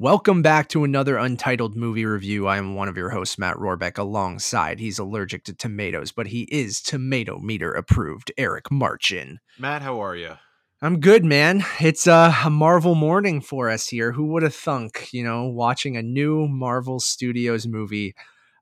Welcome back to another Untitled Movie Review. I am one of your hosts, Matt Rohrbeck, alongside he's allergic to tomatoes, but he is tomato meter approved, Eric Marchin. Matt, how are you? I'm good, man. It's uh, a Marvel morning for us here. Who would have thunk, you know, watching a new Marvel Studios movie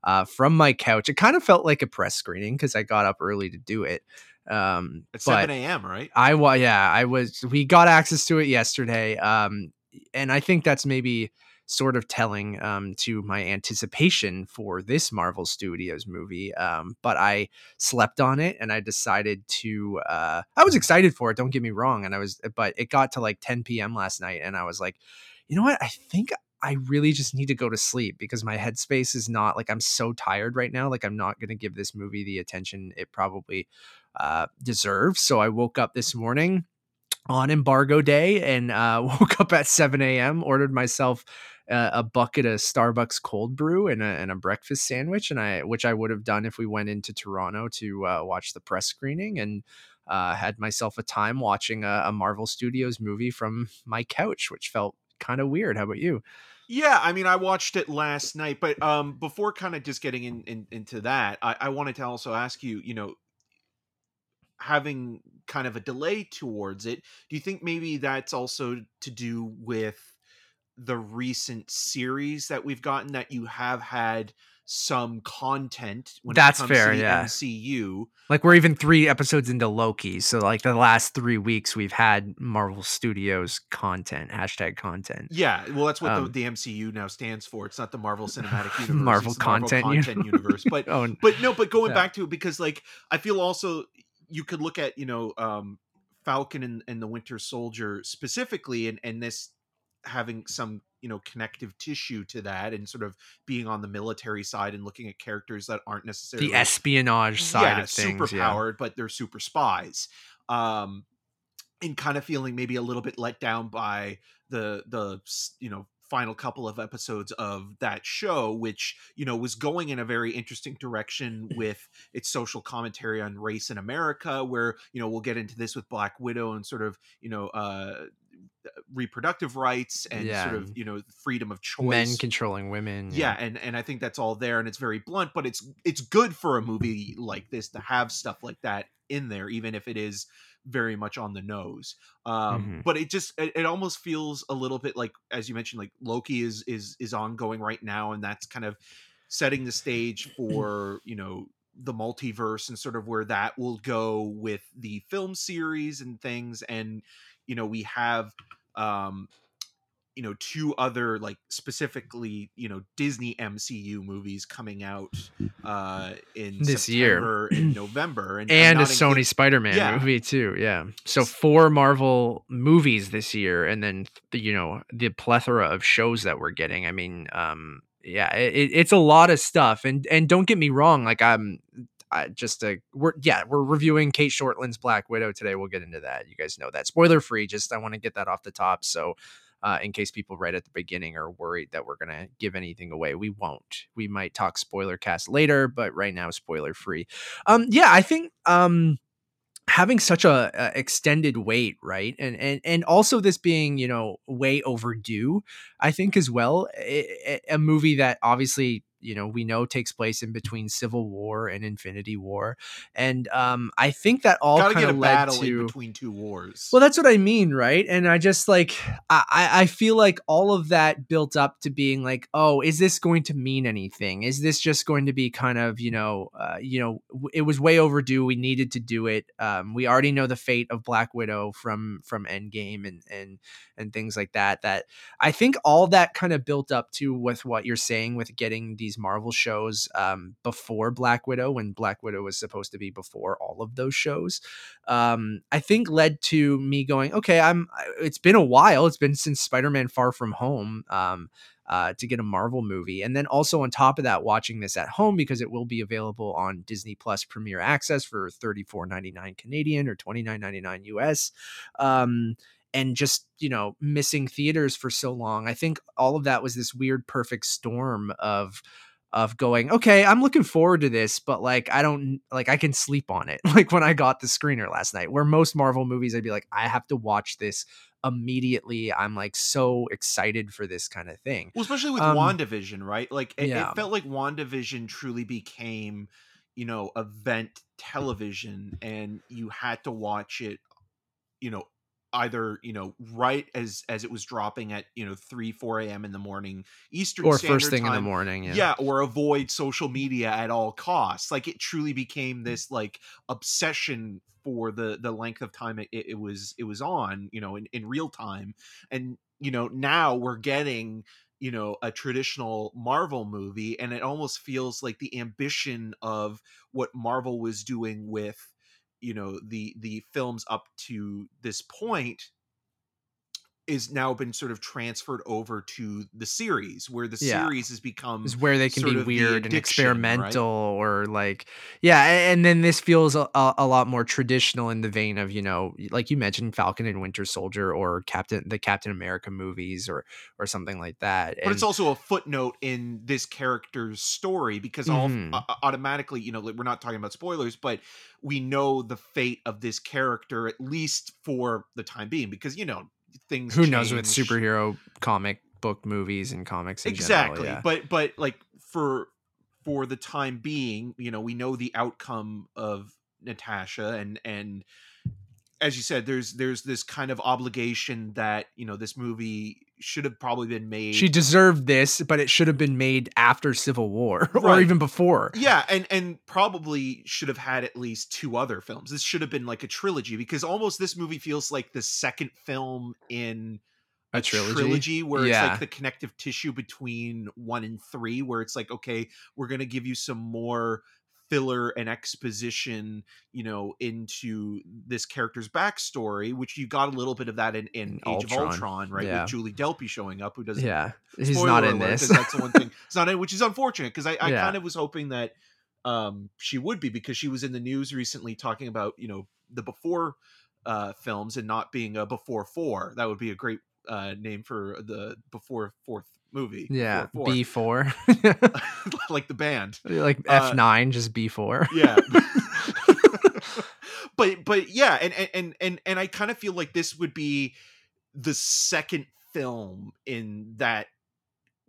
uh, from my couch? It kind of felt like a press screening because I got up early to do it. Um, It's 7 a.m., right? I wa yeah, I was we got access to it yesterday. Um and I think that's maybe sort of telling um to my anticipation for this Marvel Studios movie. Um but I slept on it and I decided to uh I was excited for it, don't get me wrong, and I was but it got to like 10 p.m. last night and I was like, "You know what? I think I really just need to go to sleep because my headspace is not like I'm so tired right now. Like I'm not going to give this movie the attention it probably uh, deserves. So I woke up this morning on embargo day and uh, woke up at 7 a.m. Ordered myself uh, a bucket of Starbucks cold brew and a, and a breakfast sandwich, and I which I would have done if we went into Toronto to uh, watch the press screening and. Uh, had myself a time watching a, a Marvel Studios movie from my couch, which felt kind of weird. How about you? Yeah, I mean, I watched it last night, but um, before kind of just getting in, in into that, I, I wanted to also ask you, you know, having kind of a delay towards it, do you think maybe that's also to do with the recent series that we've gotten that you have had some content when That's it comes fair, yeah. MCU? Like we're even three episodes into Loki, so like the last three weeks we've had Marvel Studios content hashtag content. Yeah, well, that's what Um, the, the MCU now stands for. It's not the Marvel Cinematic Universe. Marvel Content Marvel Content Universe. But Oh, but no but going Yeah. back to it because like i feel also you could look at you know um falcon and, and the winter soldier specifically and and this having some you know connective tissue to that and sort of being on the military side and looking at characters that aren't necessarily the espionage side yeah, of things. super yeah. powered but they're super spies um and kind of feeling maybe a little bit let down by the the you know final couple of episodes of that show which you know was going in a very interesting direction with its social commentary on race in america where you know we'll get into this with black widow and sort of you know uh reproductive rights and Yeah, sort of you know freedom of choice. Men controlling women. yeah and and i think that's all there and it's very blunt but it's it's good for a movie like this to have stuff like that in there even if it is very much on the nose um Mhm. but it just it, it almost feels a little bit like as you mentioned like loki is is is ongoing right now and that's kind of setting the stage for you know the multiverse and sort of where that will go with the film series and things and you know we have um you know two other like specifically you know disney mcu movies coming out uh in This year. September and november and, And a Sony Spider-Man Yeah. movie too. Yeah. So four Marvel movies this year, and then th- you know the plethora of shows that we're getting. I mean, um, yeah, it, it- it's a lot of stuff. And and don't get me wrong, like I'm. I just uh, we're yeah we're reviewing Cate Shortland's Black Widow today. We'll get into that. You guys know that spoiler free. Just I want to get that off the top. So uh, in case people right at the beginning are worried that we're gonna give anything away, we won't. We might talk spoiler cast later, but right now spoiler free. Um, yeah, I think um having such a, a extended wait right and and and also this being you know way overdue i think as well a movie that obviously you know we know takes place in between civil war and infinity war and um i think that all kind of led battle to in between two wars well, that's what I mean, right? And I just like I I feel like all of that built up to being like, oh, is this going to mean anything? Is this just going to be kind of you know, uh, you know, it was way overdue. We needed to do it. Um, we already know the fate of Black Widow from from Endgame and and and things like that. That I think all that kind of built up to with what you're saying with getting these Marvel shows um, before Black Widow, when Black Widow was supposed to be before all of those shows um, I think led to me going, okay, I'm. It's been a while. It's been since Spider-Man: Far From Home. Um, uh, to get a Marvel movie, and then also on top of that, watching this at home because it will be available on Disney Plus Premier Access for thirty four ninety nine Canadian or twenty nine ninety nine US. Um, and just you know missing theaters for so long, I think all of that was this weird perfect storm of of going, okay, I'm looking forward to this, but like I don't like I can sleep on it. Like when I got the screener last night, where most Marvel movies I'd be like, I have to watch this immediately. I'm like so excited for this kind of thing. Well, especially with Um, WandaVision, right? Like it, yeah. it felt like WandaVision truly became, you know, event television and you had to watch it, you know, either, you know, right as as it was dropping at, you know, 3, 4 a.m. in the morning Eastern Or Standard first thing in the morning. Yeah. yeah or avoid social media at all costs like it truly became mm. this like obsession for the the length of time it, it was it was on you know in, in real time and you know now we're getting you know a traditional marvel movie and it almost feels like the ambition of what marvel was doing with you know the the films up to this point is now been sort of transferred over to the series where the Yeah. series has become is where they can be weird and addiction, right? experimental or like yeah and then this feels a, a lot more traditional in the vein of you know like you mentioned falcon and winter soldier or captain the captain america movies or or something like that but it's also a footnote in this character's story because all Mhm. au- automatically you know like, we're not talking about spoilers but we know the fate of this character at least for the time being because you know things who knows with superhero comic book movies and comics exactly general, yeah. but but like for for the time being you know we know the outcome of natasha and and as you said there's there's this kind of obligation that you know this movie should have probably been made she deserved this but it should have been made after civil war or Right. even before. Yeah and and probably should have had at least two other films. This should have been like a trilogy because almost this movie feels like the second film in a trilogy, where it's like the connective tissue between one and three where it's like okay we're gonna give you some more filler and exposition you know into this character's backstory which you got a little bit of that in, in age of ultron right yeah. with julie delpy showing up who doesn't yeah he's not in alert, this that's the one thing it's not in which is unfortunate because i, I Yeah. kind of was hoping that um she would be because she was in the news recently talking about you know the before uh films and not being a before four that would be a great uh name for the before fourth movie yeah b4 like the band. Like Uh, f9 just b4 yeah. But but yeah and and and, and i kind of feel like this would be the second film in that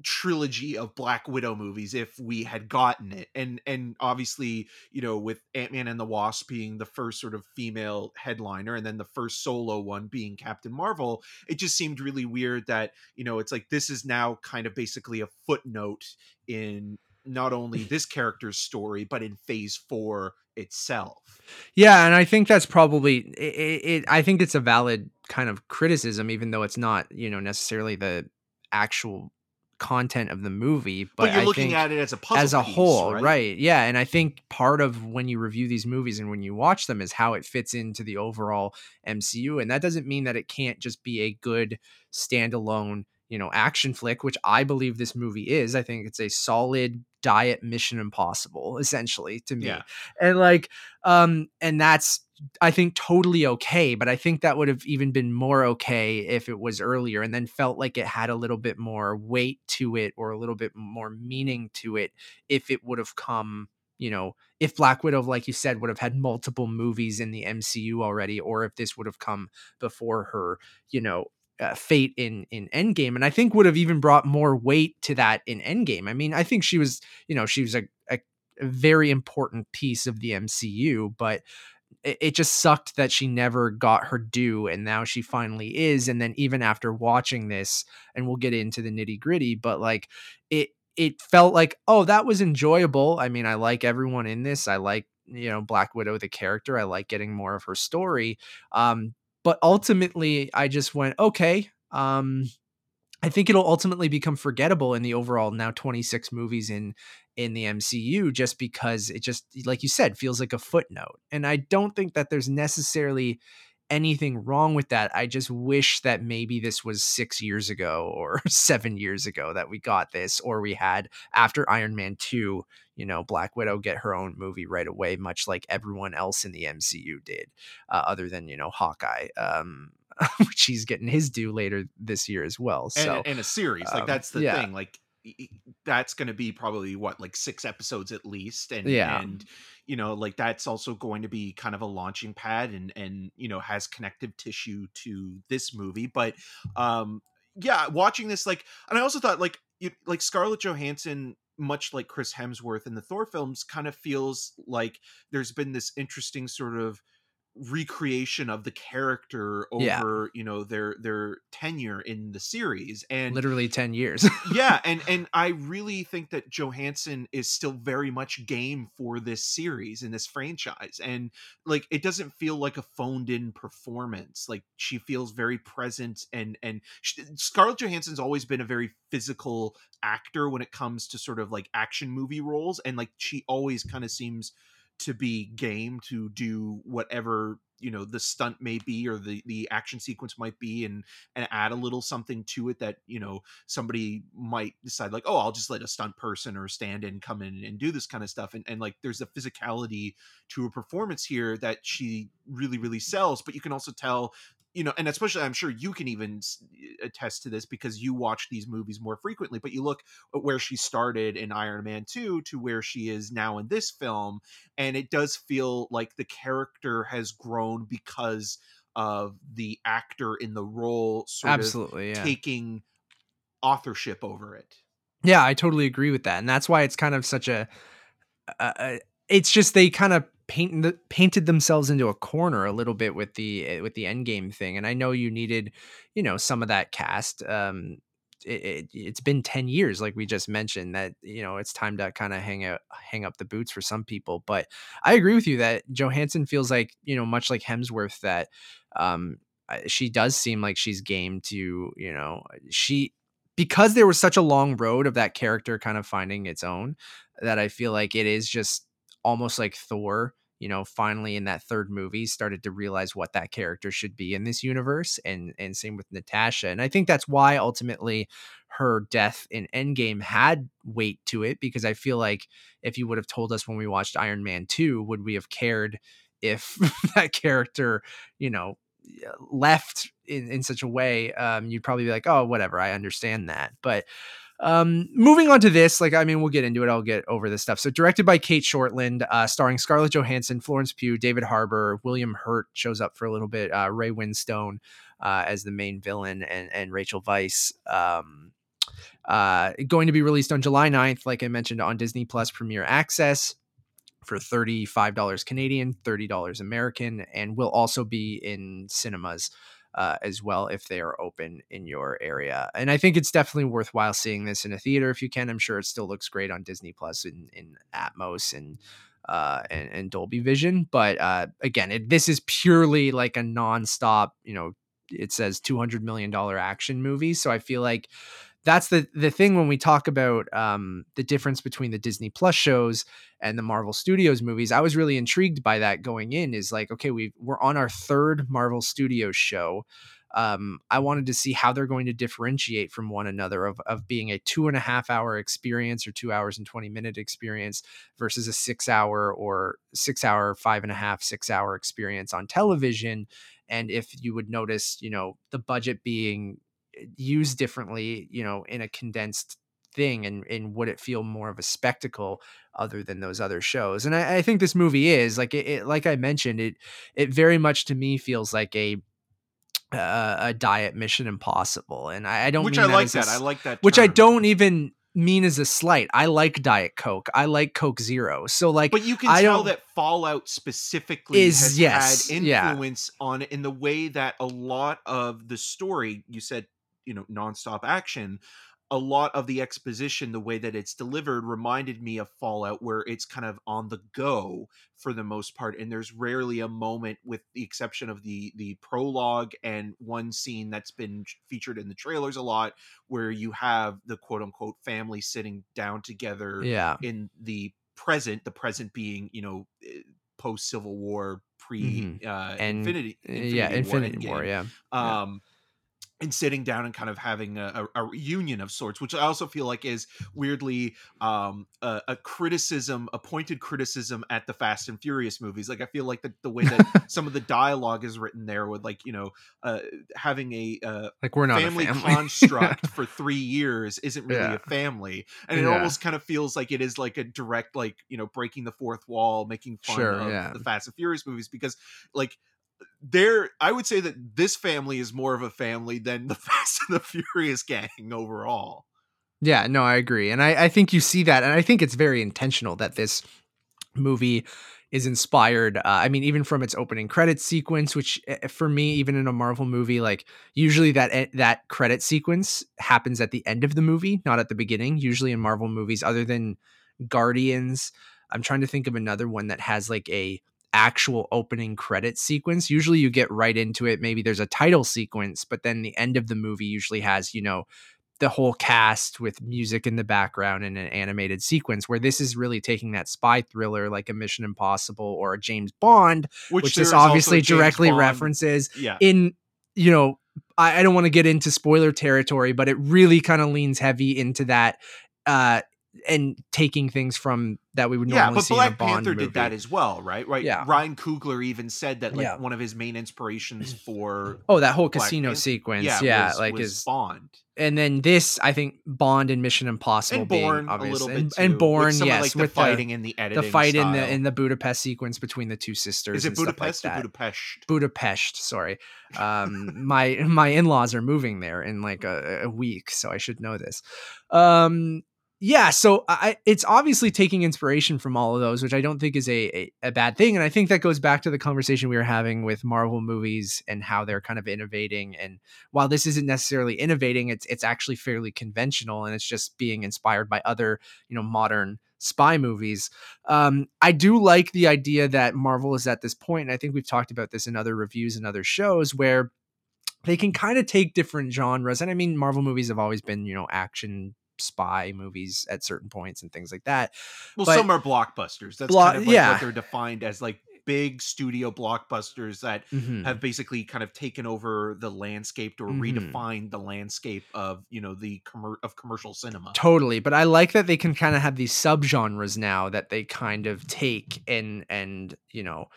trilogy of black widow movies if we had gotten it and and obviously you know with ant-man and the wasp being the first sort of female headliner and then the first solo one being captain marvel it just seemed really weird that you know it's like this is now kind of basically a footnote in not only this character's story but in phase four itself Yeah, and I think that's probably it, it. I think it's a valid kind of criticism, even though it's not, you know, necessarily the actual content of the movie. But, but, you're I looking think at it as a puzzle as a piece, whole, right? right? Yeah, and I think part of when you review these movies and when you watch them is how it fits into the overall MCU, and that doesn't mean that it can't just be a good standalone, you know, action flick, which I believe this movie is. I think it's a solid diet Mission Impossible, essentially to me yeah and like um and that's i think totally okay but i think that would have even been more okay if it was earlier and then felt like it had a little bit more weight to it or a little bit more meaning to it if it would have come you know if black widow like you said would have had multiple movies in the mcu already or if this would have come before her you know uh, fate in in Endgame, and I think would have even brought more weight to that in Endgame. I mean, I think she was, you know, she was a, a very important piece of the MCU, but it, it just sucked that she never got her due and now she finally is and then even after watching this and we'll get into the nitty gritty but like it it felt like oh that was enjoyable. I mean i like everyone in this. I like you know black widow the character. I like getting more of her story. Um but ultimately i just went okay um I think it'll ultimately become forgettable in the overall now 26 movies in in the MCU just because it just like you said feels like a footnote. And I don't think that there's necessarily anything wrong with that. I just wish that maybe this was 6 years ago or 7 years ago that we got this or we had after Iron Man 2, you know, Black Widow get her own movie right away much like everyone else in the MCU did uh, other than, you know, Hawkeye. Um which he's getting his due later this year as well. So and a series like um, that's the yeah. thing like that's going to be probably what like six episodes at least and yeah. and you know like that's also going to be kind of a launching pad and and you know has connective tissue to this movie but um yeah watching this like and i also thought like you, like scarlett johansson much like chris hemsworth in the thor films kind of feels like there's been this interesting sort of recreation of the character Yeah. over you know their their tenure in the series and literally 10 years yeah and and i really think that johansson is still very much game for this series and this franchise and like it doesn't feel like a phoned in performance like she feels very present and and she, scarlett johansson's always been a very physical actor when it comes to sort of like action movie roles and like she always kind of seems to be game to do whatever you know the stunt may be or the the action sequence might be and and add a little something to it that you know somebody might decide like oh i'll just let a stunt person or stand in come in and do this kind of stuff and, and like there's a physicality to a performance here that she really really sells but you can also tell you know and especially i'm sure you can even attest to this because you watch these movies more frequently but you look at where she started in iron man 2 to where she is now in this film and it does feel like the character has grown because of the actor in the role sort absolutely yeah. taking authorship over it. Yeah i totally agree with that and that's why it's kind of such a, a, a it's just they kind of paint painted themselves into a corner a little bit with the eh, with the end game thing and i know you needed you know some of that cast um it, it, it's been 10 years like we just mentioned that you know it's time to kind of hang out hang up the boots for some people but i agree with you that johansson feels like you know much like hemsworth that um she does seem like she's game to you know she because there was such a long road of that character kind of finding its own that i feel like it is just almost like thor you know finally in that third movie started to realize what that character should be in this universe and and same with natasha and i think that's why ultimately her death in endgame had weight to it because i feel like if you would have told us when we watched iron man 2 would we have cared if that character you know left in, in such a way um you'd probably be like oh whatever i understand that but um, moving on to this, like I mean, we'll get into it. I'll get over this stuff. So, directed by Cate Shortland, uh, starring Scarlett Johansson, Florence Pugh, David Harbour, William Hurt shows up for a little bit, uh, Ray Winstone uh, as the main villain, and and Rachel Weisz. Um, uh, going to be released on July 9th, like I mentioned, on Disney Plus Premier Access for $35 Canadian, $30 American, and will also be in cinemas uh, as well if they are open in your area. And I think it's definitely worthwhile seeing this in a theater if you can. I'm sure it still looks great on Disney Plus in, in Atmos and uh, and, and Dolby Vision. But uh, again, it, this is purely like a nonstop. You know, it says 200 million dollar action movie. So I feel like that's the the thing when we talk about um, the difference between the Disney Plus shows and the Marvel Studios movies. I was really intrigued by that going in. Is like, okay, we we're on our third Marvel Studios show. Um, I wanted to see how they're going to differentiate from one another of, of being a two and a half hour experience or two hours and 20 minute experience versus a six hour or six hour, five and a half, six hour experience on television. And if you would notice, you know, the budget being used differently, you know, in a condensed thing and and would it feel more of a spectacle other than those other shows and i, I think this movie is like it, it, like i mentioned it it very much to me feels like a uh, a diet mission impossible and i, I don't which mean i like that a that i like that which i don't even mean as a slight i like diet coke i like coke zero so like but you can I tell that fallout specifically Is- has yes, had yeah. influence on in the way that a lot of the story you said you know nonstop action a lot of the exposition the way that it's delivered reminded me of fallout where it's kind of on the go for the most part and there's rarely a moment with the exception of the the prologue and one scene that's been featured in the trailers a lot where you have the quote unquote family sitting down together yeah in the present the present being you know post civil war pre uh Mm-hmm. And- infinity, yeah infinity war Endgame. yeah Yeah. And sitting down and kind of having a, a, a reunion of sorts, which I also feel like is weirdly um, a, a, criticism, a pointed criticism at the Fast and Furious movies. Like I feel like the, the way that some of the dialogue is written there, with like you know uh, having a uh, like we're not family, family. construct for three years isn't really Yeah. a family, and it Yeah. almost kind of feels like it is like a direct like you know breaking the fourth wall, making fun Sure, of yeah. the Fast and Furious movies because like there i would say that this family is more of a family than the fast and the furious gang overall Yeah, no, I agree. And I, I think you see that. And I think it's very intentional that this movie is inspired. Uh, I mean, even from its opening credit sequence, which uh, for me, even in a Marvel movie, like usually that e- that credit sequence happens at the end of the movie, not at the beginning. Usually in Marvel movies, other than Guardians, I'm trying to think of another one that has like a actual opening credit sequence. Usually you get right into it. Maybe there's a title sequence, but then the end of the movie usually has, you know, the whole cast with music in the background and an animated sequence where this is really taking that spy thriller like a Mission Impossible or a James Bond, which, which, this obviously directly Bond- references yeah in, you know, I, I don't want to get into spoiler territory, but it really kind of leans heavy into that uh and taking things from that we would normally yeah but see in a black Bond panther movie. did that as well right right Yeah. ryan coogler even said that like Yeah. one of his main inspirations for Oh, that whole Black casino sequence. yeah, Yeah, was, like was is bond and then this I think Bond and Mission Impossible and being born a obvious little and, bit too, and with Bourne of, yes like, the with fighting and the the, editing the fight in the in the Budapest sequence between the two sisters is it and stuff like budapest or budapest Budapest, sorry. Um, my my in laws are moving there in like a, a week, so I should know this. Um, yeah, so I, it's obviously taking inspiration from all of those, which I don't think is a, a a bad thing, and I think that goes back to the conversation we were having with Marvel movies and how they're kind of innovating. And while this isn't necessarily innovating, it's it's actually fairly conventional, and it's just being inspired by other you know modern spy movies. Um, I do like the idea that Marvel is at this point, and I think we've talked about this in other reviews and other shows where they can kind of take different genres. And I mean, Marvel movies have always been, you know, action spy movies at certain points and things like that. well but- some are blockbusters that's Blo- kind of like yeah. what they're defined as like big studio blockbusters that Mhm. have basically kind of taken over the landscape or Mhm. redefined the landscape of you know the commer- of commercial cinema. Totally, but I like that they can kind of have these subgenres now that they kind of take and and you know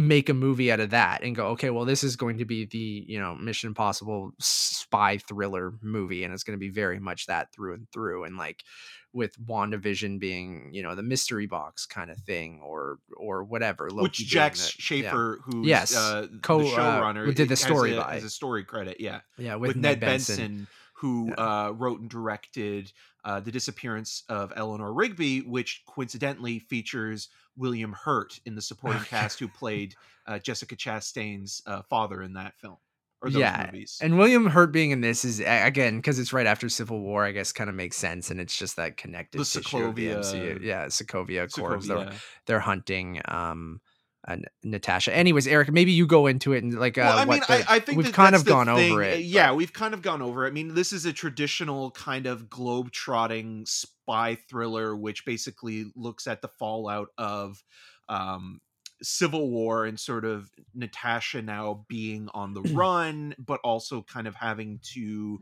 make a movie out of that and go okay well this is going to be the you know mission impossible spy thriller movie and it's going to be very much that through and through and like with WandaVision being you know the mystery box kind of thing or or whatever Which Loki being Jac the- yeah. Schaeffer, who's Yes. uh, Co- the uh, showrunner, who did the story a, by. has a story credit, yeah, yeah with, with, Ned Benson, who Yeah. uh, wrote and directed uh, the disappearance of Eleanor Rigby, which coincidentally features William Hurt in the supporting cast, who played uh, Jessica Chastain's uh, father in that film or those Yeah, movies. And William Hurt being in this is again because it's right after Civil War. I guess kind of makes sense, and it's just that connected The tissue of the Sokovia- MCU. Yeah, Sokovia Accords. They're, they're hunting um uh, Natasha. Anyways, Eric, maybe you go into it and like uh, well, I what mean, the- I, I think we've kind of gone thing. over it. Yeah, but- we've kind of gone over it. I mean, this is a traditional kind of globe-trotting spy thriller, which basically looks at the fallout of um, Civil War and sort of Natasha now being on the run, but also kind of having to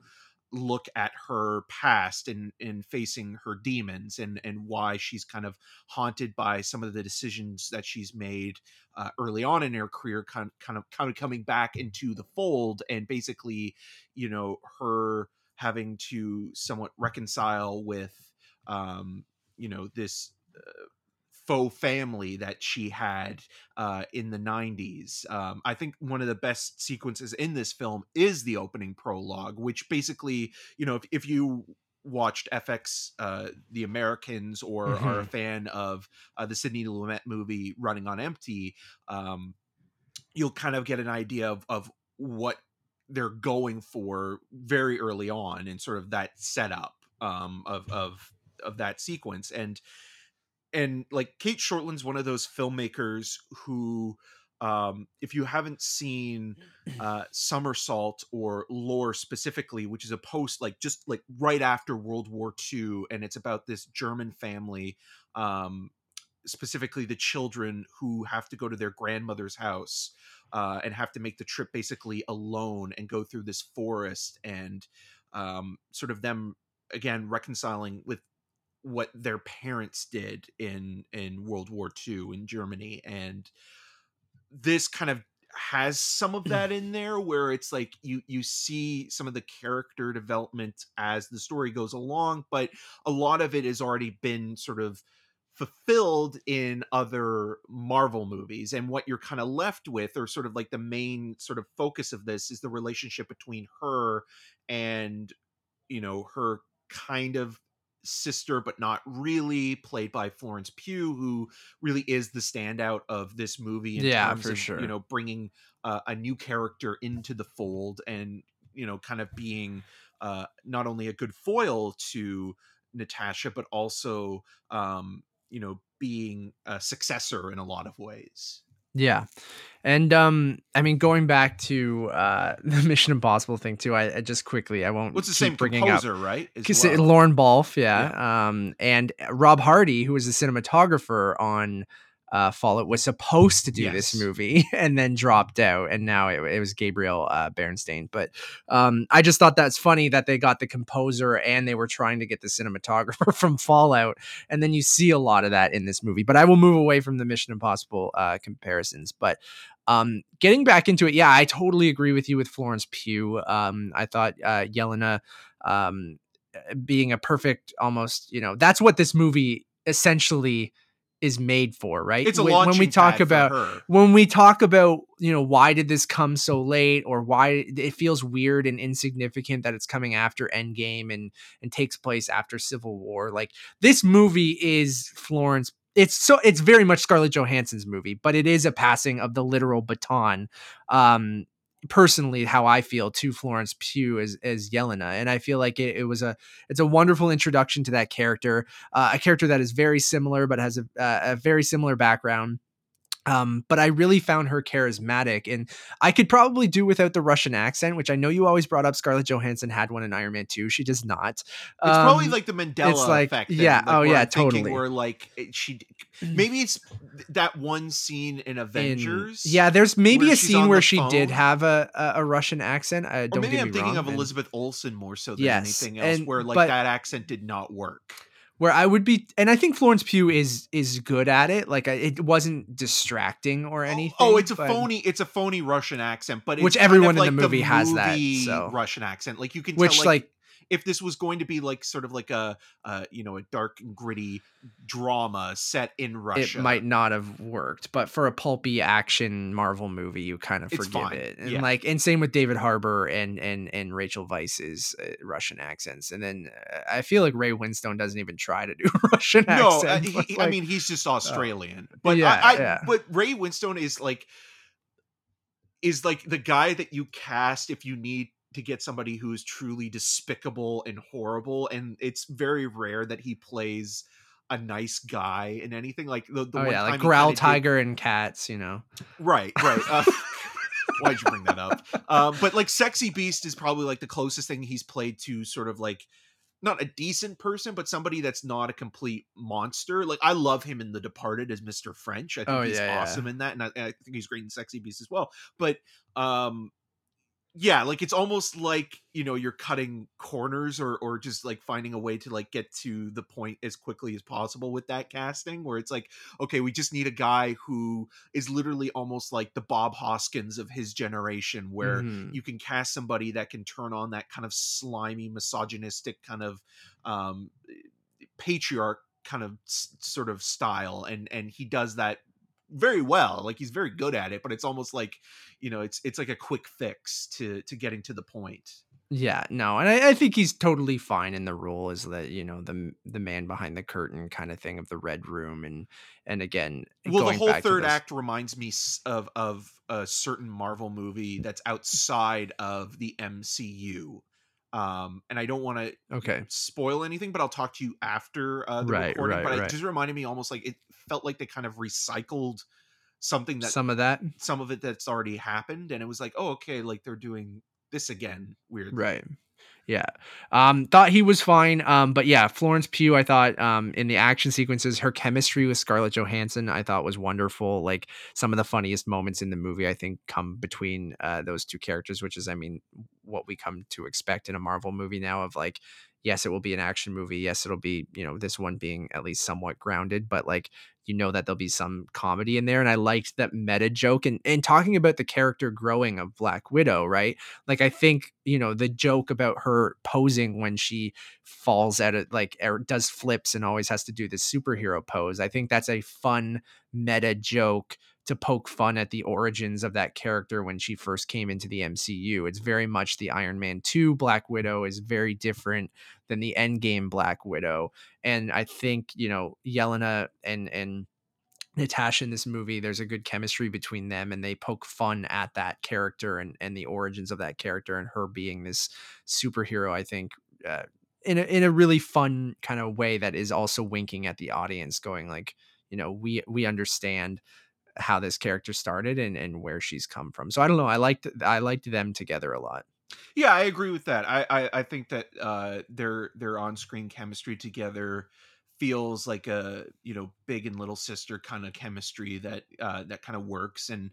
look at her past and and facing her demons and and why she's kind of haunted by some of the decisions that she's made uh, early on in her career kind, kind of kind of coming back into the fold and basically you know her having to somewhat reconcile with um you know this uh, faux family that she had uh, in the 90s. Um, I think one of the best sequences in this film is the opening prologue, which basically, you know, if, if you watched FX uh, The Americans or are a fan of uh, the Sidney Lumet movie Running on Empty, um, you'll kind of get an idea of, of what they're going for very early on and sort of that setup um, of, of, of that sequence. And, and like Cate Shortland's one of those filmmakers who um if you haven't seen uh somersault or lore specifically which is a post like just like right after world war ii and it's about this german family um specifically the children who have to go to their grandmother's house uh, and have to make the trip basically alone and go through this forest and um, sort of them again reconciling with what their parents did in in World War II in Germany and this kind of has some of mm. that in there where it's like you you see some of the character development as the story goes along but a lot of it has already been sort of fulfilled in other Marvel movies and what you're kind of left with or sort of like the main sort of focus of this is the relationship between her and you know her kind of sister, but not really, played by Florence Pugh, who really is the standout of this movie in Yeah, terms for of sure. you know bringing uh, a new character into the fold and you know kind of being uh, not only a good foil to Natasha, but also um, you know being a successor in a lot of ways. Yeah. And um I mean going back to uh the Mission Impossible thing too, I, I just quickly I won't What's the same bringing up composer, right? As because well. Lorne Balfe, yeah, um, and Rob Hardy, who was the cinematographer on uh, Fallout, was supposed to do this movie and then dropped out, and now it, it was Gabriel uh, Beristain. But um, I just thought that's funny that they got the composer and they were trying to get the cinematographer from Fallout, and then you see a lot of that in this movie. But I will move away from the Mission Impossible uh, comparisons, but. Um, getting back into it, yeah, I totally agree with you with Florence Pugh. Um, I thought uh, Yelena um, being a perfect almost you know that's what this movie essentially is made for right? It's a when, launching when we talk about when we talk about you know why did this come so late or why it feels weird and insignificant that it's coming after endgame and and takes place after civil war like this movie is florence it's so it's very much scarlett johansson's movie but it is a passing of the literal baton um personally how I feel to Florence Pugh as as Yelena, and I feel like it, it was a it's a wonderful introduction to that character, uh, a character that is very similar but has a, a very similar background. Um, but I really found her charismatic, and I could probably do without the Russian accent, which I know you always brought up. Scarlett Johansson had one in Iron Man 2. She does not. It's probably Um, like the Mandela it's like- effect. yeah, like, oh, yeah, I'm totally. Where like she, maybe it's that one scene in in- Avengers. yeah, there's maybe a scene where she did have a, a, a Russian accent. I or don't maybe I'm thinking wrong, of and- Elizabeth Olsen more so than Yes, anything else, and- where like but- that accent did not work. Where I would be, and I think Florence Pugh is is good at it. Like it wasn't distracting or Oh-, oh anything. Oh, it's a but- phony. It's a phony Russian accent, but it's Which kind everyone of in the like movie has that, movie so- Russian accent. Like you can Which tell, like, like, if this was going to be like sort of like a uh, you know a dark and gritty drama set in Russia, it might not have worked, but for a pulpy action Marvel movie, you kind of It's forgive fine, it. And yeah. like, and same with David Harbour and and and Rachel Weisz's uh, Russian accents. And then uh, I feel like Ray Winstone doesn't even try to do Russian No, uh, accent. he- but, I mean he's just Australian, but yeah, I, I yeah. but Ray Winstone is like is like the guy that you cast if you need to get somebody who is truly despicable and horrible, and it's very rare that he plays a nice guy in anything. Like the, the oh one yeah, time like Growl kinda did- Tiger and Cats. You know, right, right. Uh, why'd you bring that up? Um, but like Sexy Beast is probably like the closest thing he's played to sort of like not a decent person, but somebody that's not a complete monster. Like I love him in The Departed as Mr. French. I think Oh, he's yeah, yeah. awesome in that, and I, and I think he's great in Sexy Beast as well. But um, yeah, like it's almost like you know you're cutting corners or or just like finding a way to like get to the point as quickly as possible with that casting, where it's like okay, we just need a guy who is literally almost like the Bob Hoskins of his generation, where Mhm. you can cast somebody that can turn on that kind of slimy misogynistic kind of um patriarch kind of s- sort of style and and he does that very well like he's very good at it but it's almost like you know it's it's like a quick fix to to getting to the point. Yeah, no, and I, I think he's totally fine in the role as the you know the the man behind the curtain kind of thing of the red room and and again well the whole third act reminds me of of a certain marvel movie that's outside of the mcu um and i don't want to Okay, spoil anything, but I'll talk to you after uh, the Right, recording. right, but it right. just reminded me almost like it felt like they kind of recycled something that some, some of that. Some of it that's already happened, and it was like, oh, okay, like they're doing this again weird Right. Yeah. Um, thought he was fine. Um, but yeah, Florence Pugh, I thought um, in the action sequences, her chemistry with Scarlett Johansson, I thought was wonderful. Like some of the funniest moments in the movie, I think, come between uh, those two characters, which is, I mean, what we come to expect in a Marvel movie now of like, yes, it will be an action movie. Yes, it'll be, you know, this one being at least somewhat grounded, but like you know that there'll be some comedy in there. And I liked that meta joke and, and talking about the character growing of Black Widow, right? Like I think, you know, the joke about her posing when she falls at it, like or does flips and always has to do this superhero pose. I think that's a fun meta joke to poke fun at the origins of that character when she first came into the MCU. It's very much the Iron Man 2 Black Widow is very different than the Endgame Black Widow. And I think, you know, Yelena and and Natasha in this movie, there's a good chemistry between them and they poke fun at that character and, and the origins of that character and her being this superhero, I think, uh, in a, in a really fun kind of way that is also winking at the audience going like, you know, we, we understand how this character started and, and where she's come from. So I don't know. I liked I liked them together a lot. Yeah, I agree with that. I I, I think that uh, their their on screen chemistry together feels like a you know big and little sister kind of chemistry that uh, that kind of works, and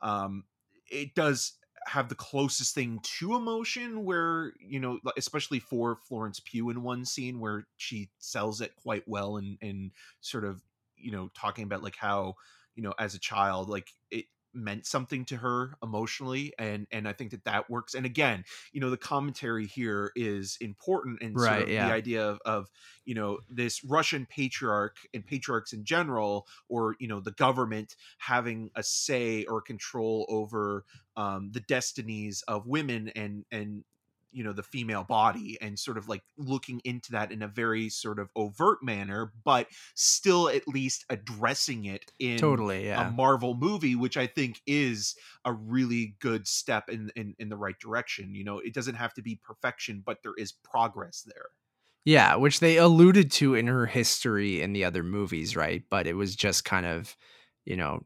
um, it does have the closest thing to emotion where you know especially for florence pugh in one scene where she sells it quite well and and sort of you know talking about like how you know as a child like it meant something to her emotionally and and i think that that works and again you know the commentary here is important and right, sort of yeah. the idea of, of you know this russian patriarch and patriarchs in general or you know the government having a say or control over um, the destinies of women and and you know the female body and sort of like looking into that in a very sort of overt manner but still at least addressing it in totally yeah. a marvel movie which i think is a really good step in, in in the right direction you know? It doesn't have to be perfection but there is progress there. Yeah which they alluded to in her history in the other movies right? But it was just kind of you know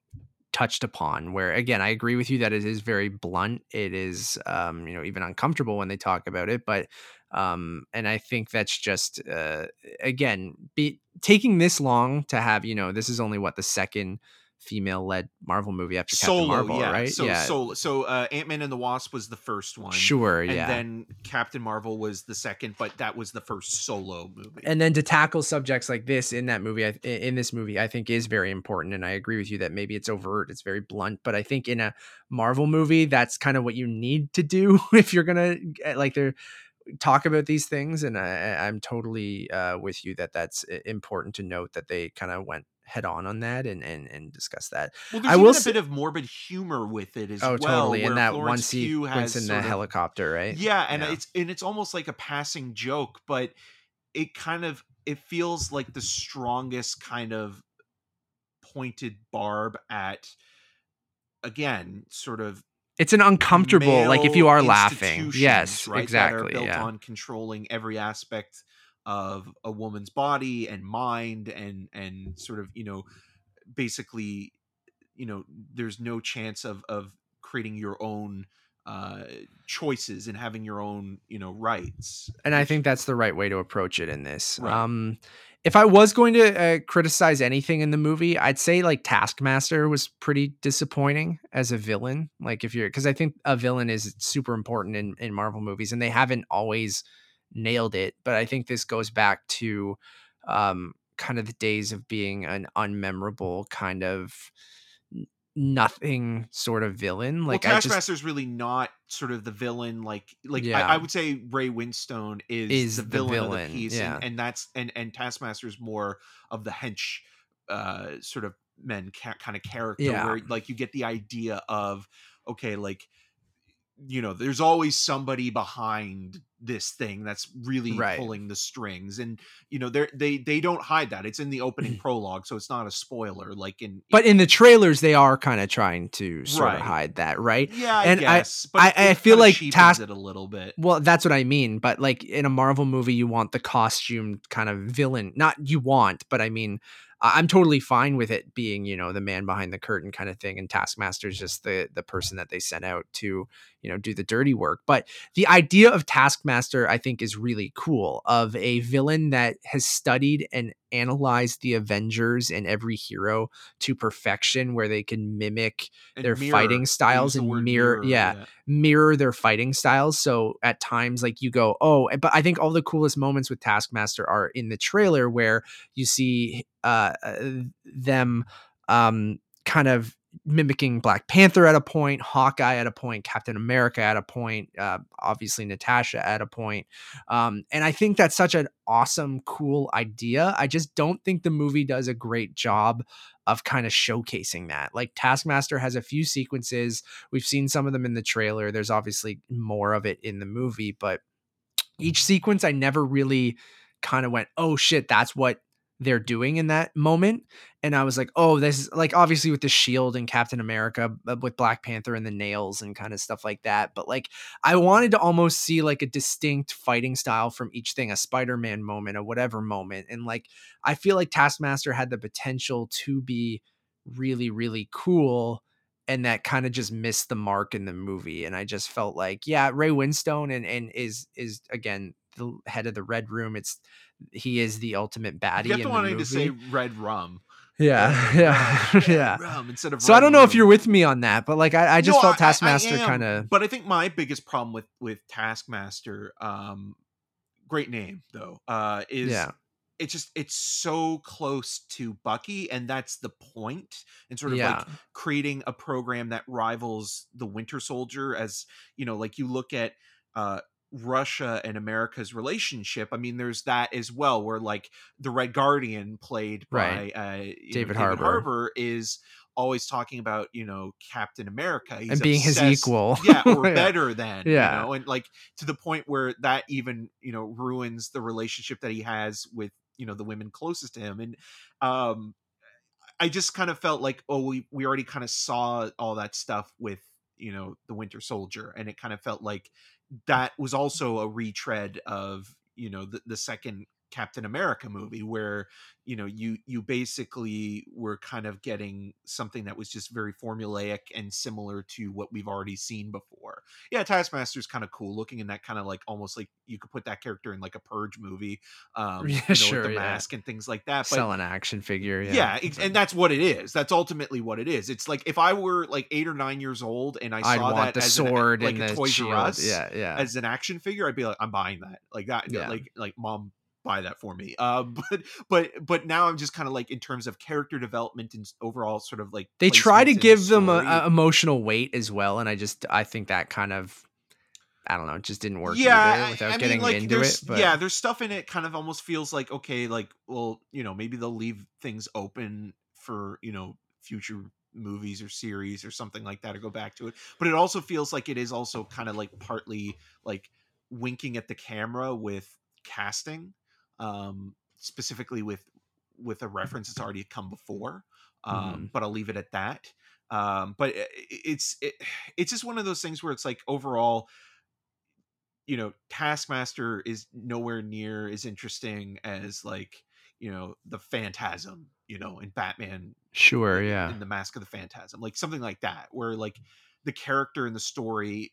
touched upon where again i agree with you that it is very blunt it is um you know even uncomfortable when they talk about it but um and i think that's just uh again be taking this long to have you know this is only what the second female led Marvel movie after Solo, Captain Marvel, yeah. right? So yeah. Solo. So uh, Ant Man and the Wasp was the first one. Sure, and yeah. then Captain Marvel was the second, but that was the first solo movie. And then to tackle subjects like this in that movie, in this movie, I think is very important. And I agree with you that maybe it's overt, it's very blunt, but I think in a Marvel movie, that's kind of what you need to do if you're gonna like they're talk about these things and I, am totally uh, with you that that's important to note that they kind of went head on on that and and and discuss that. Well, I will a bit of morbid humor with it as oh, well. totally. And that Florence one sequence in the of, helicopter, right? Yeah, and yeah. it's and it's almost like a passing joke, but it kind of it feels like the strongest kind of pointed barb at again sort of it's an uncomfortable like if you are laughing yes right, exactly built yeah. on controlling every aspect of a woman's body and mind and and sort of you know basically you know there's no chance of of creating your own uh choices and having your own you know rights and i think that's the right way to approach it in this right. um if i was going to uh, criticize anything in the movie i'd say like taskmaster was pretty disappointing as a villain like if you're because i think a villain is super important in in marvel movies and they haven't always nailed it. But I think this goes back to um, kind of the days of being an unmemorable kind of nothing sort of villain. Like well, Taskmaster's really not sort of the villain. Like like yeah. I, I, would say Ray Winstone is, is the, villain the, villain of the piece, yeah. and, and, that's and and Taskmaster's more of the hench uh, sort of men ca- kind of character yeah. where like you get the idea of okay like you know there's always somebody behind this thing that's really right. pulling the strings and you know they they they don't hide that it's in the opening mm. prologue so it's not a spoiler like in but in the trailers they are kind of trying to sort right. of hide that right yeah I and guess, i i, I feel like task it a little bit well that's what i mean but like in a marvel movie you want the costume kind of villain not you want but i mean I'm totally fine with it being, you know, the man behind the curtain kind of thing, and Taskmaster is just the the person that they sent out to, you know, do the dirty work. But the idea of Taskmaster, I think, is really cool. Of a villain that has studied and analyzed the Avengers and every hero to perfection, where they can mimic And their mirror. fighting styles and word mirror, yeah, mirror their fighting styles. So at times, like you go, oh, but I think all the coolest moments with Taskmaster are in the trailer where you see uh, uh, them um, kind of mimicking Black Panther at a point, Hawkeye at a point, Captain America at a point, uh, obviously Natasha at a point. Um, and I think that's such an awesome, cool idea. I just don't think the movie does a great job of kind of showcasing that. Like Taskmaster has a few sequences. We've seen some of them in the trailer. There's obviously more of it in the movie, but each sequence I never really kind of went, oh shit, that's what they're doing in that moment. And I was like, oh, this is like obviously with the shield and Captain America, uh, with Black Panther and the nails and kind of stuff like that. But like, I wanted to almost see like a distinct fighting style from each thing, a Spider Man moment, a whatever moment. And like, I feel like Taskmaster had the potential to be really, really cool and that kind of just missed the mark in the movie and i just felt like yeah ray winstone and and is is again the head of the red room it's he is the ultimate baddie You have in to the wanting to say red rum. yeah yeah yeah rum instead of so i don't know if you're with me on that but like i, I just No, felt taskmaster kind of But I think my biggest problem with with Taskmaster, um, great name though, uh, is yeah it's just it's so close to Bucky, and that's the point. point, and sort of yeah like creating a program that rivals the Winter Soldier. As you know, like you look at uh, Russia and America's relationship. I mean, there's that as well, where like the Red Guardian, played Right. by uh, you know, David Harbour. is always talking about you know Captain America He's and being his equal yeah or Yeah. better than Yeah. you know and like to the point where that even you know ruins the relationship that he has with you know the women closest to him and um i just kind of felt like oh we we already kind of saw all that stuff with you know the winter soldier and it kind of felt like that was also a retread of you know the, the second captain america movie where you know you you basically were kind of getting something that was just very formulaic and similar to what we've already seen before yeah taskmaster's kind of cool looking in that kind of like almost like you could put that character in like a purge movie um Yeah, you know, sure, with the yeah. mask and things like that but sell an action figure yeah, yeah, ex- and that's what it is. That's ultimately what it is. It's like if I were like eight or nine years old and I saw that the as an- sword like and a the Toys R Us yeah yeah as an action figure, I'd be like, I'm buying that. Like that, Yeah. like like mom buy that for me. Uh, but but but now I'm just kind of like in terms of character development and overall sort of like they try to in the give them a, a emotional weight as well and i just i think that kind of i don't know it just didn't work yeah, either without I mean, getting like, into it but yeah, there's stuff in it kind of almost feels like okay, like well, you know, maybe they'll leave things open for you know future movies or series or something like that or go back to it. But it also feels like it is also kind of like partly like winking at the camera with casting, um, specifically with with a reference that's already come before. Um, Mhm. But I'll leave it at that. Um, but i- i- it's it, it's just one of those things where it's like overall you know taskmaster is nowhere near as interesting as like you know the phantasm you know in batman sure in- yeah in the mask of the phantasm like something like that where like the character and the story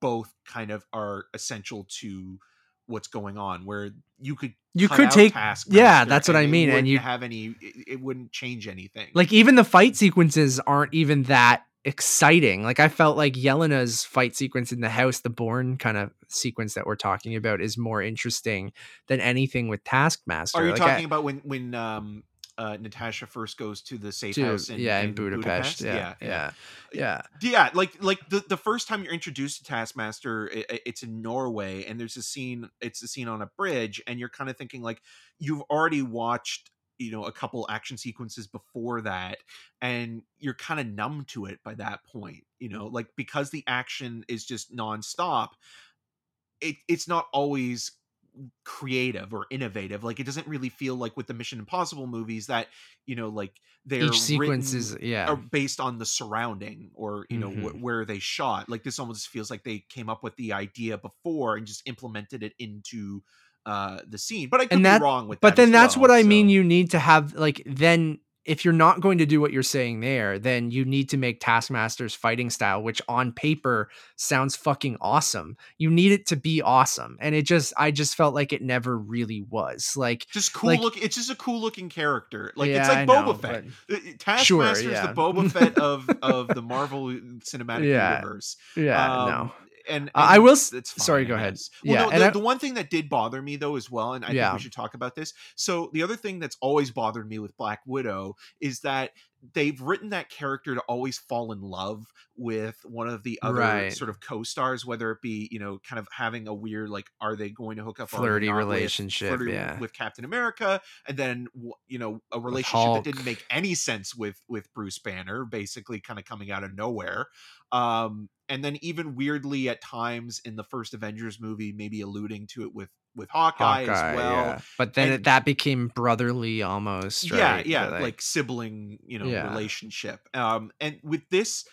both kind of are essential to what's going on where you could You could take- yeah, that's what I mean, and you- have any it, it wouldn't change anything. Like even the fight sequences aren't even that exciting. Like i felt like yelena's fight sequence in the house the Bourne kind of sequence that we're talking about is more interesting than anything with taskmaster. Are you like, talking I- about when when um uh natasha first goes to the safe to- house in, yeah in, in budapest, Yeah, yeah yeah. yeah like like the, the first time you're introduced to taskmaster i i- it's in norway and there's a scene it's a scene on a bridge and you're kind of thinking like you've already watched you know a couple action sequences before that and you're kind of numb to it by that point you know? Like because the action is just nonstop it, it's not always creative or innovative like it doesn't really feel like with the mission impossible movies that you know like they're each sequence is yeah are based on the surrounding or you know wh- Mhm. where they shot like this almost feels like they came up with the idea before and just implemented it into uh the scene. But I could And be wrong with that. but then that's well, what I mean. You need to have like then if you're not going to do what you're saying there, then you need to make Taskmaster's fighting style, which on paper sounds fucking awesome. You need it to be awesome. And it just I just felt like it never really was. Like just cool like- look. It's just a cool looking character. Like yeah, it's like I Boba know, Fett. but- Uh, Taskmaster's yeah. the Boba Fett of of the Marvel Cinematic Yeah. Universe. Yeah, Um, no. And, Uh, I will It's fine, sorry, go ahead. Well, Yeah, no, and the, I- the one thing that did bother me though as well, and I think we should talk about this. So the other thing that's always bothered me with Black Widow is that they've written that character to always fall in love with one of the other Right. sort of co-stars, whether it be you know kind of having a weird like, are they going to hook up, Flirty not with- relationship, flirty yeah. with Captain America, and then you know a relationship that didn't make any sense with with Bruce Banner, basically kind of coming out of nowhere. Um, and then even weirdly at times in the first Avengers movie, maybe alluding to it with with Hawkeye, Hawkeye, as well. yeah. But then And- it, that became brotherly almost. Yeah, right? yeah, But, like, sibling, you know, Yeah. relationship. Um, and with this,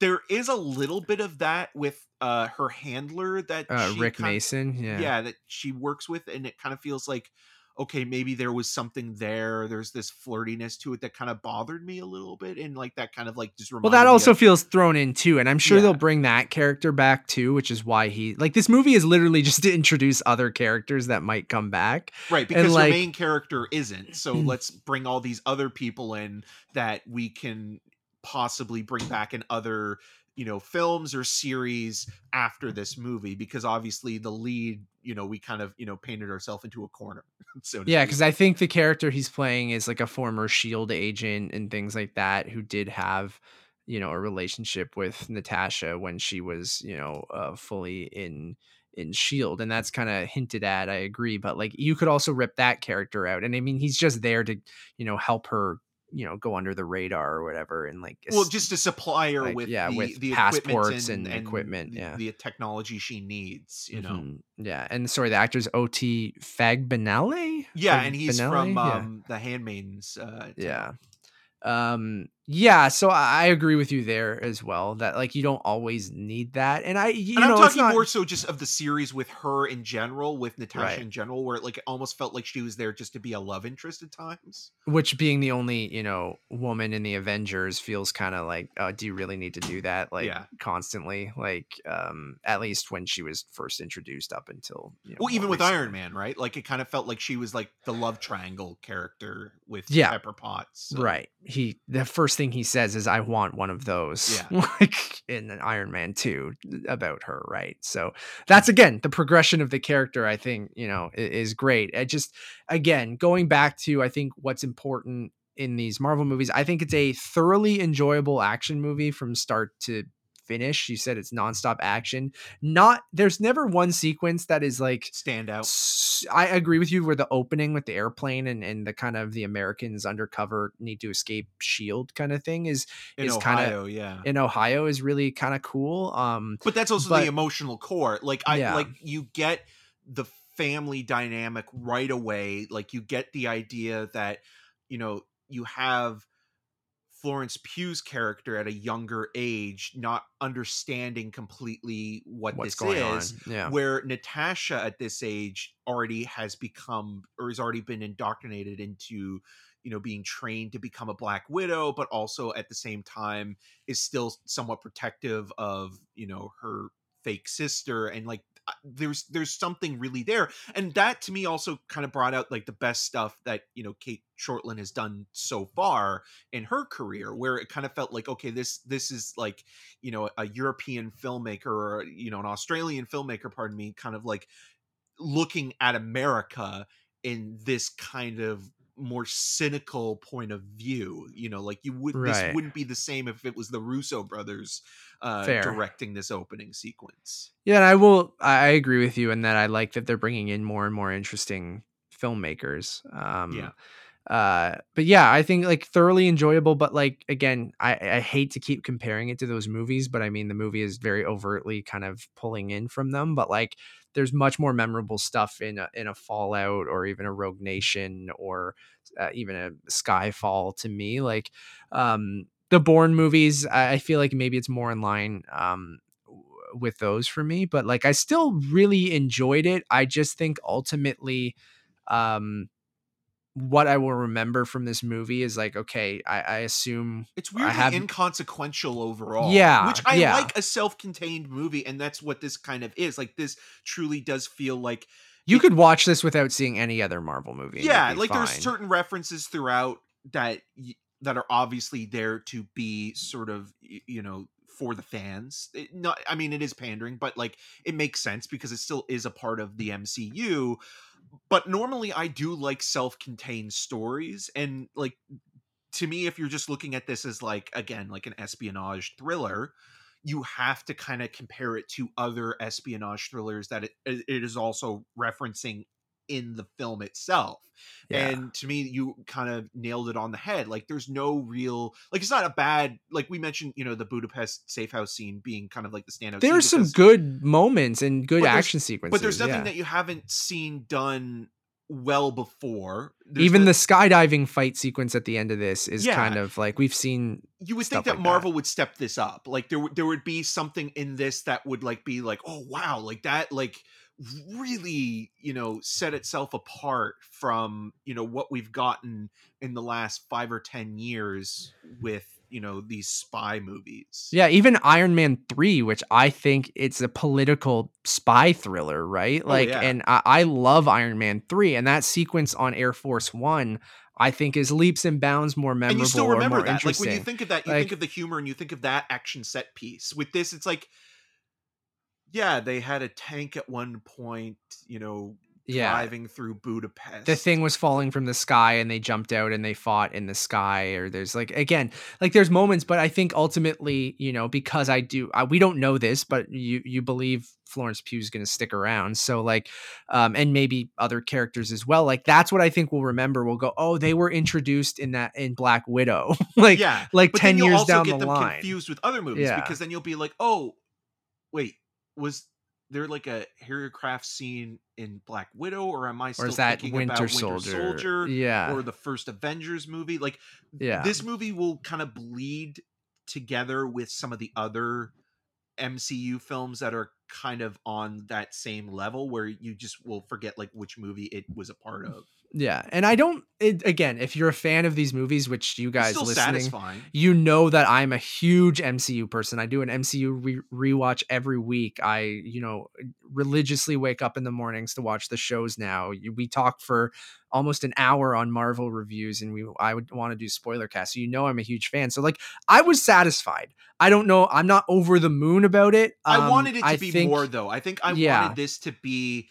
there is a little bit of that with uh her handler that uh, Rick Mason. Yeah. yeah. that she works with and it kind of feels like okay maybe there was something there there's this flirtiness to it that kind of bothered me a little bit and like that kind of like just Well, that also of- feels thrown in too, and I'm sure Yeah. they'll bring that character back too, which is why he like this movie is literally just to introduce other characters that might come back. right because like- the main character isn't so let's bring all these other people in that we can possibly bring back in other you know films or series after this movie because obviously the lead you know we kind of you know painted ourselves into a corner so Yeah, because I think the character he's playing is like a former Shield agent and things like that who did have, you know, a relationship with Natasha when she was, you know, uh, fully in in Shield, and that's kind of hinted at. I agree, but like you could also rip that character out, and I mean he's just there to, you know, help her, you know, go under the radar or whatever, and like well just a supplier like, with yeah, the, with the passports equipment and equipment, the, yeah. the technology she needs you know Mhm. yeah, and sorry, the actor's O.T. Fagbenle. yeah and he's from Yeah. um the handmaidens uh yeah um yeah so i agree with you there as well that like you don't always need that and i you and I'm talking not more so just of the series with her in general, with Natasha Right. in general, where it like it almost felt like she was there just to be a love interest at times. which being the only you know woman in the avengers feels kind of like uh, do you really need to do that like Yeah. constantly like um at least when she was first introduced up until you know, Well, even with. Iron Man, right? Like it kind of felt like she was like the love triangle character with Yeah. Pepper Potts. so- Right. He the first thing he says is I want one of those. Yeah. like in Iron Man 2 about her, right? So that's again the progression of the character I think, you know, is great. It just again, going back to I think what's important in these Marvel movies, I think it's a thoroughly enjoyable action movie from start to finish. You said it's nonstop action. Not there's never one sequence that is like Stand out. S- I agree with you where the opening with the airplane and, and the kind of the Americans undercover need to escape shield kind of thing is In is kinda- yeah. in Ohio is really kind of cool. Um But that's also but- the emotional core. Like I Yeah. like you get the family dynamic right away. Like you get the idea that, you know, you have Florence Pugh's character at a younger age not understanding completely what what's this is. Yeah. Where Natasha at this age already has become or has already been indoctrinated into you know being trained to become a black widow but also at the same time is still somewhat protective of you know her fake sister and like there's there's something really there and that to me also kind of brought out like the best stuff that you know Cate Shortland has done so far in her career where it kind of felt like okay this this is like you know a European filmmaker or you know an Australian filmmaker pardon me kind of like looking at America in this kind of more cynical point of view you know like you would Right. this wouldn't be the same if it was the Russo brothers uh Fair. directing this opening sequence Yeah, and I will I I agree with you in that I like that they're bringing in more and more interesting filmmakers. Um Yeah. uh but yeah, I think like thoroughly enjoyable but like again, I I hate to keep comparing it to those movies, but I mean the movie is very overtly kind of pulling in from them, but like there's much more memorable stuff in a, in a Fallout or even a Rogue Nation or uh, even a Skyfall to me. Like um, the Bourne movies, I, feel like maybe it's more in line um, with those for me, but like I still really enjoyed it. I just think ultimately um what I will remember from this movie is like, okay, I, I assume It's I weirdly have inconsequential overall. Yeah, Which I yeah. like a self-contained movie, and that's what this kind of is. Like this truly does feel like you it- could watch this without seeing any other Marvel movie. yeah like there's fine. certain references throughout that y- that are obviously there to be sort of you know for the fans it, not i mean it is pandering but like it makes sense because it still is a part of the mcu but normally i do like self-contained stories and like to me if you're just looking at this as like again like an espionage thriller you have to kind of compare it to other espionage thrillers that it, it is also referencing in the film itself Yeah. and to me you kind of nailed it on the head like there's no real like it's not a bad like we mentioned you know the budapest safe house scene being kind of like the standout scene there's some good moments and good action sequences. but there's nothing yeah. that you haven't seen done well before There's even no- the skydiving fight sequence at the end of this is Yeah. kind of like we've seen you would think that like that. Marvel would step this up. Like there would there would be something in this that would like be like, oh wow, like that like really, you know, set itself apart from, you know, what we've gotten in the last 5 or 10 years with, you know, these spy movies. yeah even iron man 3 which i think it's a political spy thriller right Oh, like yeah. and I, I love iron man 3 and that sequence on air force one i think is leaps and bounds more memorable and you still or remember more that. Like when you think of that, you Like- think of the humor and you think of that action set piece. With this, it's like, yeah, they had a tank at one point, you know, yeah. driving through Budapest. the thing was falling from the sky and they jumped out and they fought in the sky or there's like again like there's moments but i think ultimately you know because i do I, we don't know this but you you believe florence pugh's going to stick around. So like um and maybe other characters as well like that's what i think we'll remember. We'll go oh they were introduced in that in black widow. Like yeah, like but 10 then you'll years down get the them line. confused with other movies Yeah. because then you'll be like, oh, wait, was there like a Craft scene in Black Widow, or am I still or is that thinking winter about soldier, Winter Soldier, yeah or the first Avengers movie? Like, yeah this movie will kind of bleed together with some of the other MCU films that are kind of on that same level where you just will forget like which movie it was a part of. Yeah and i don't it, again if you're a fan of these movies which you guys listening satisfying. you know that I'm a huge MCU person. I do an MCU re- rewatch every week. I, you know, religiously wake up in the mornings to watch the shows now. We talk for almost an hour on Marvel reviews and we I would want to do spoiler cast. So you know I'm a huge fan. So like I was satisfied. I don't know, I'm not over the moon about it. I Um, wanted it to I be think- more though. I think I Yeah. wanted this to be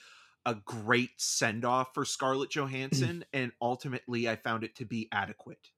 a great send off for Scarlett mm. Johansson, and ultimately I found it to be adequate.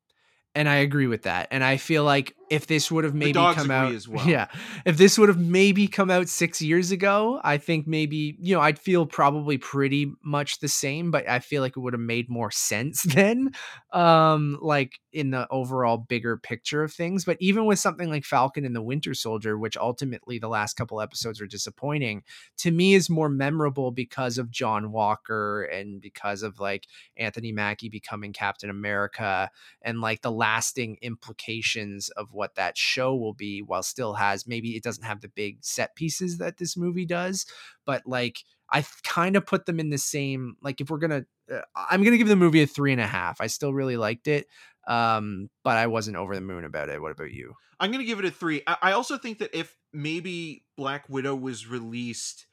and I agree with that. And I feel like if this would have maybe come out, as well. yeah, if this would have maybe come out six years ago, I think maybe you know I'd feel probably pretty much the same, but I feel like it would have made more sense then, um, like in the overall bigger picture of things. But even with something like Falcon and the Winter Soldier, which ultimately the last couple episodes are disappointing, to me is more memorable because of John Walker and because of like Anthony Mackie becoming Captain America and like the lasting implications of what that show will be while still has maybe it doesn't have the big set pieces that this movie does but like i kind of put them in the same like if we're gonna uh, i'm gonna give the movie a three and a half. I still really liked it um but i wasn't over the moon about it. What about you? I'm gonna give it a three. I, I also think that if maybe Black Widow was released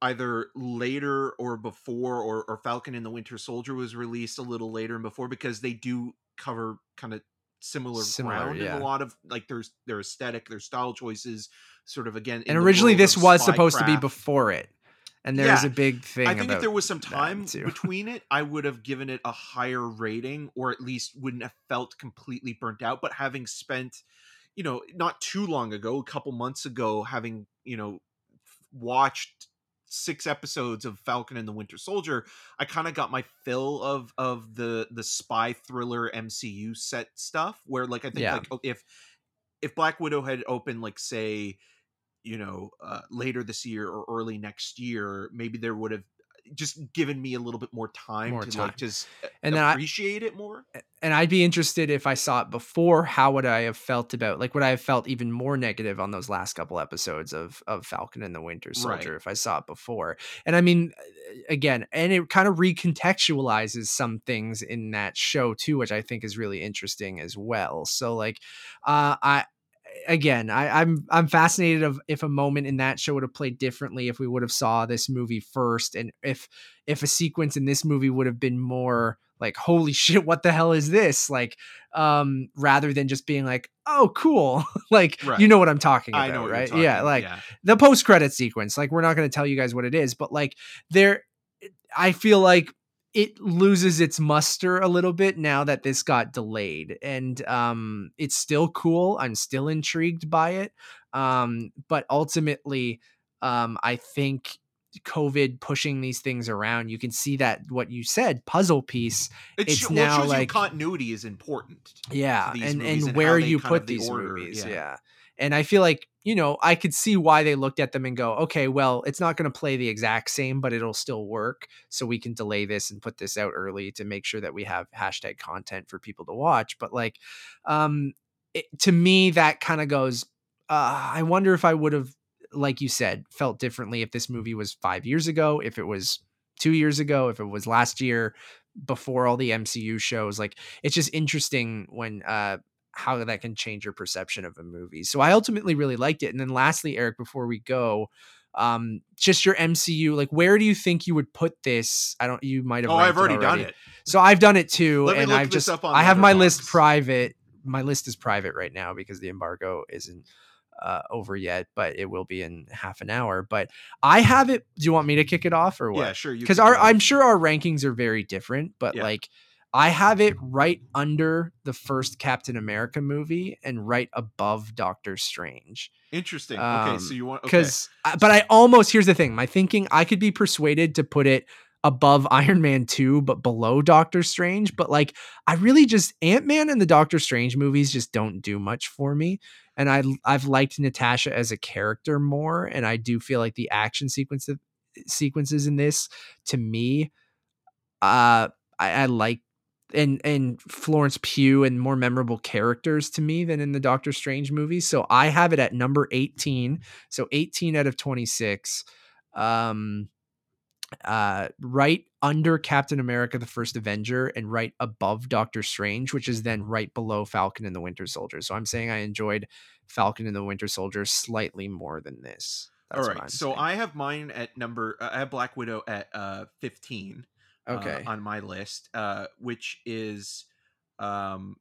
either later or before, or, or Falcon and the Winter Soldier was released a little later and before, because they do cover kind of similar, Similar, ground in a lot of like there's their aesthetic, their style choices, sort of again. and originally this was supposed to be before it and there's Yeah, a big thing I think if there was some time between it, I would have given it a higher rating, or at least wouldn't have felt completely burnt out. But having spent, you know, not too long ago, a couple months ago, having you know watched six episodes of Falcon and the Winter Soldier, I kind of got my fill of of the the spy thriller MCU set stuff. Where like I think Yeah. like if if Black Widow had opened like say you know uh, later this year or early next year maybe there would have just given me a little bit more time More to time. like just And then I- appreciate it more. and I'd be interested if I saw it before. How would I have felt about like would I have felt even more negative on those last couple episodes of of Falcon and the Winter Soldier Right. if I saw it before? And I mean, uh, again, and it kind of recontextualizes some things in that show too, which I think is really interesting as well. So like, uh, I again I, i'm i'm fascinated of if a moment in that show would have played differently if we would have saw this movie first and if if a sequence in this movie would have been more like holy shit what the hell is this like um rather than just being like oh cool like Right. you know what i'm talking about I know right talking yeah about, like yeah. the post credit sequence like we're not going to tell you guys what it is but like there i feel like it loses its muster a little bit now that this got delayed and um it's still cool i'm still intrigued by it um but ultimately um i think covid pushing these things around you can see that what you said puzzle piece It it's well, it now shows you like- continuity is important. yeah and and and where you put the these order, movies yeah. yeah. And i feel like you know i could see why they looked at them and go okay well it's not going to play the exact same but it'll still work so we can delay this and put this out early to make sure that we have hashtag content for people to watch. But like um it, to me that kind of goes uh i wonder if i would have like you said felt differently if this movie was five years ago if it was two years ago if it was last year before all the mcu shows. Like it's just interesting when uh how that can change your perception of a movie. So I ultimately really liked it. And then lastly, Eric, before we go, um, just your MCU, like where do you think you would put this? I don't you might have Oh, I've ranked already done it. So I've done it too. Let and I've just up on I have my list private. My list is private right now because the embargo isn't uh, over yet, but it will be in half an hour. But I have it. Do you want me to kick it off or what? Yeah, sure. because our. I'm sure our rankings are very different, but Yeah. like I have it right under the first Captain America movie and right above Doctor Strange. interesting. okay, um, so you want okay. Because, but I almost here's the thing: my thinking, I could be persuaded to put it above Iron Man two, but below Doctor Strange. But like, I really just Ant Man and the Doctor Strange movies just don't do much for me. And I I've liked Natasha as a character more, and I do feel like the action sequence sequences in this to me uh I, I like and and Florence Pugh and more memorable characters to me than in the Doctor Strange movies. So I have it at number 18. So 18 out of 26. Um uh right under Captain America the First Avenger and right above Doctor Strange, which is then right below Falcon and the Winter Soldier. So I'm saying I enjoyed Falcon and the Winter Soldier slightly more than this. That's All right, so saying. I have mine at number. Uh, I have Black Widow at uh, uh, okay. on my list, uh, which is um,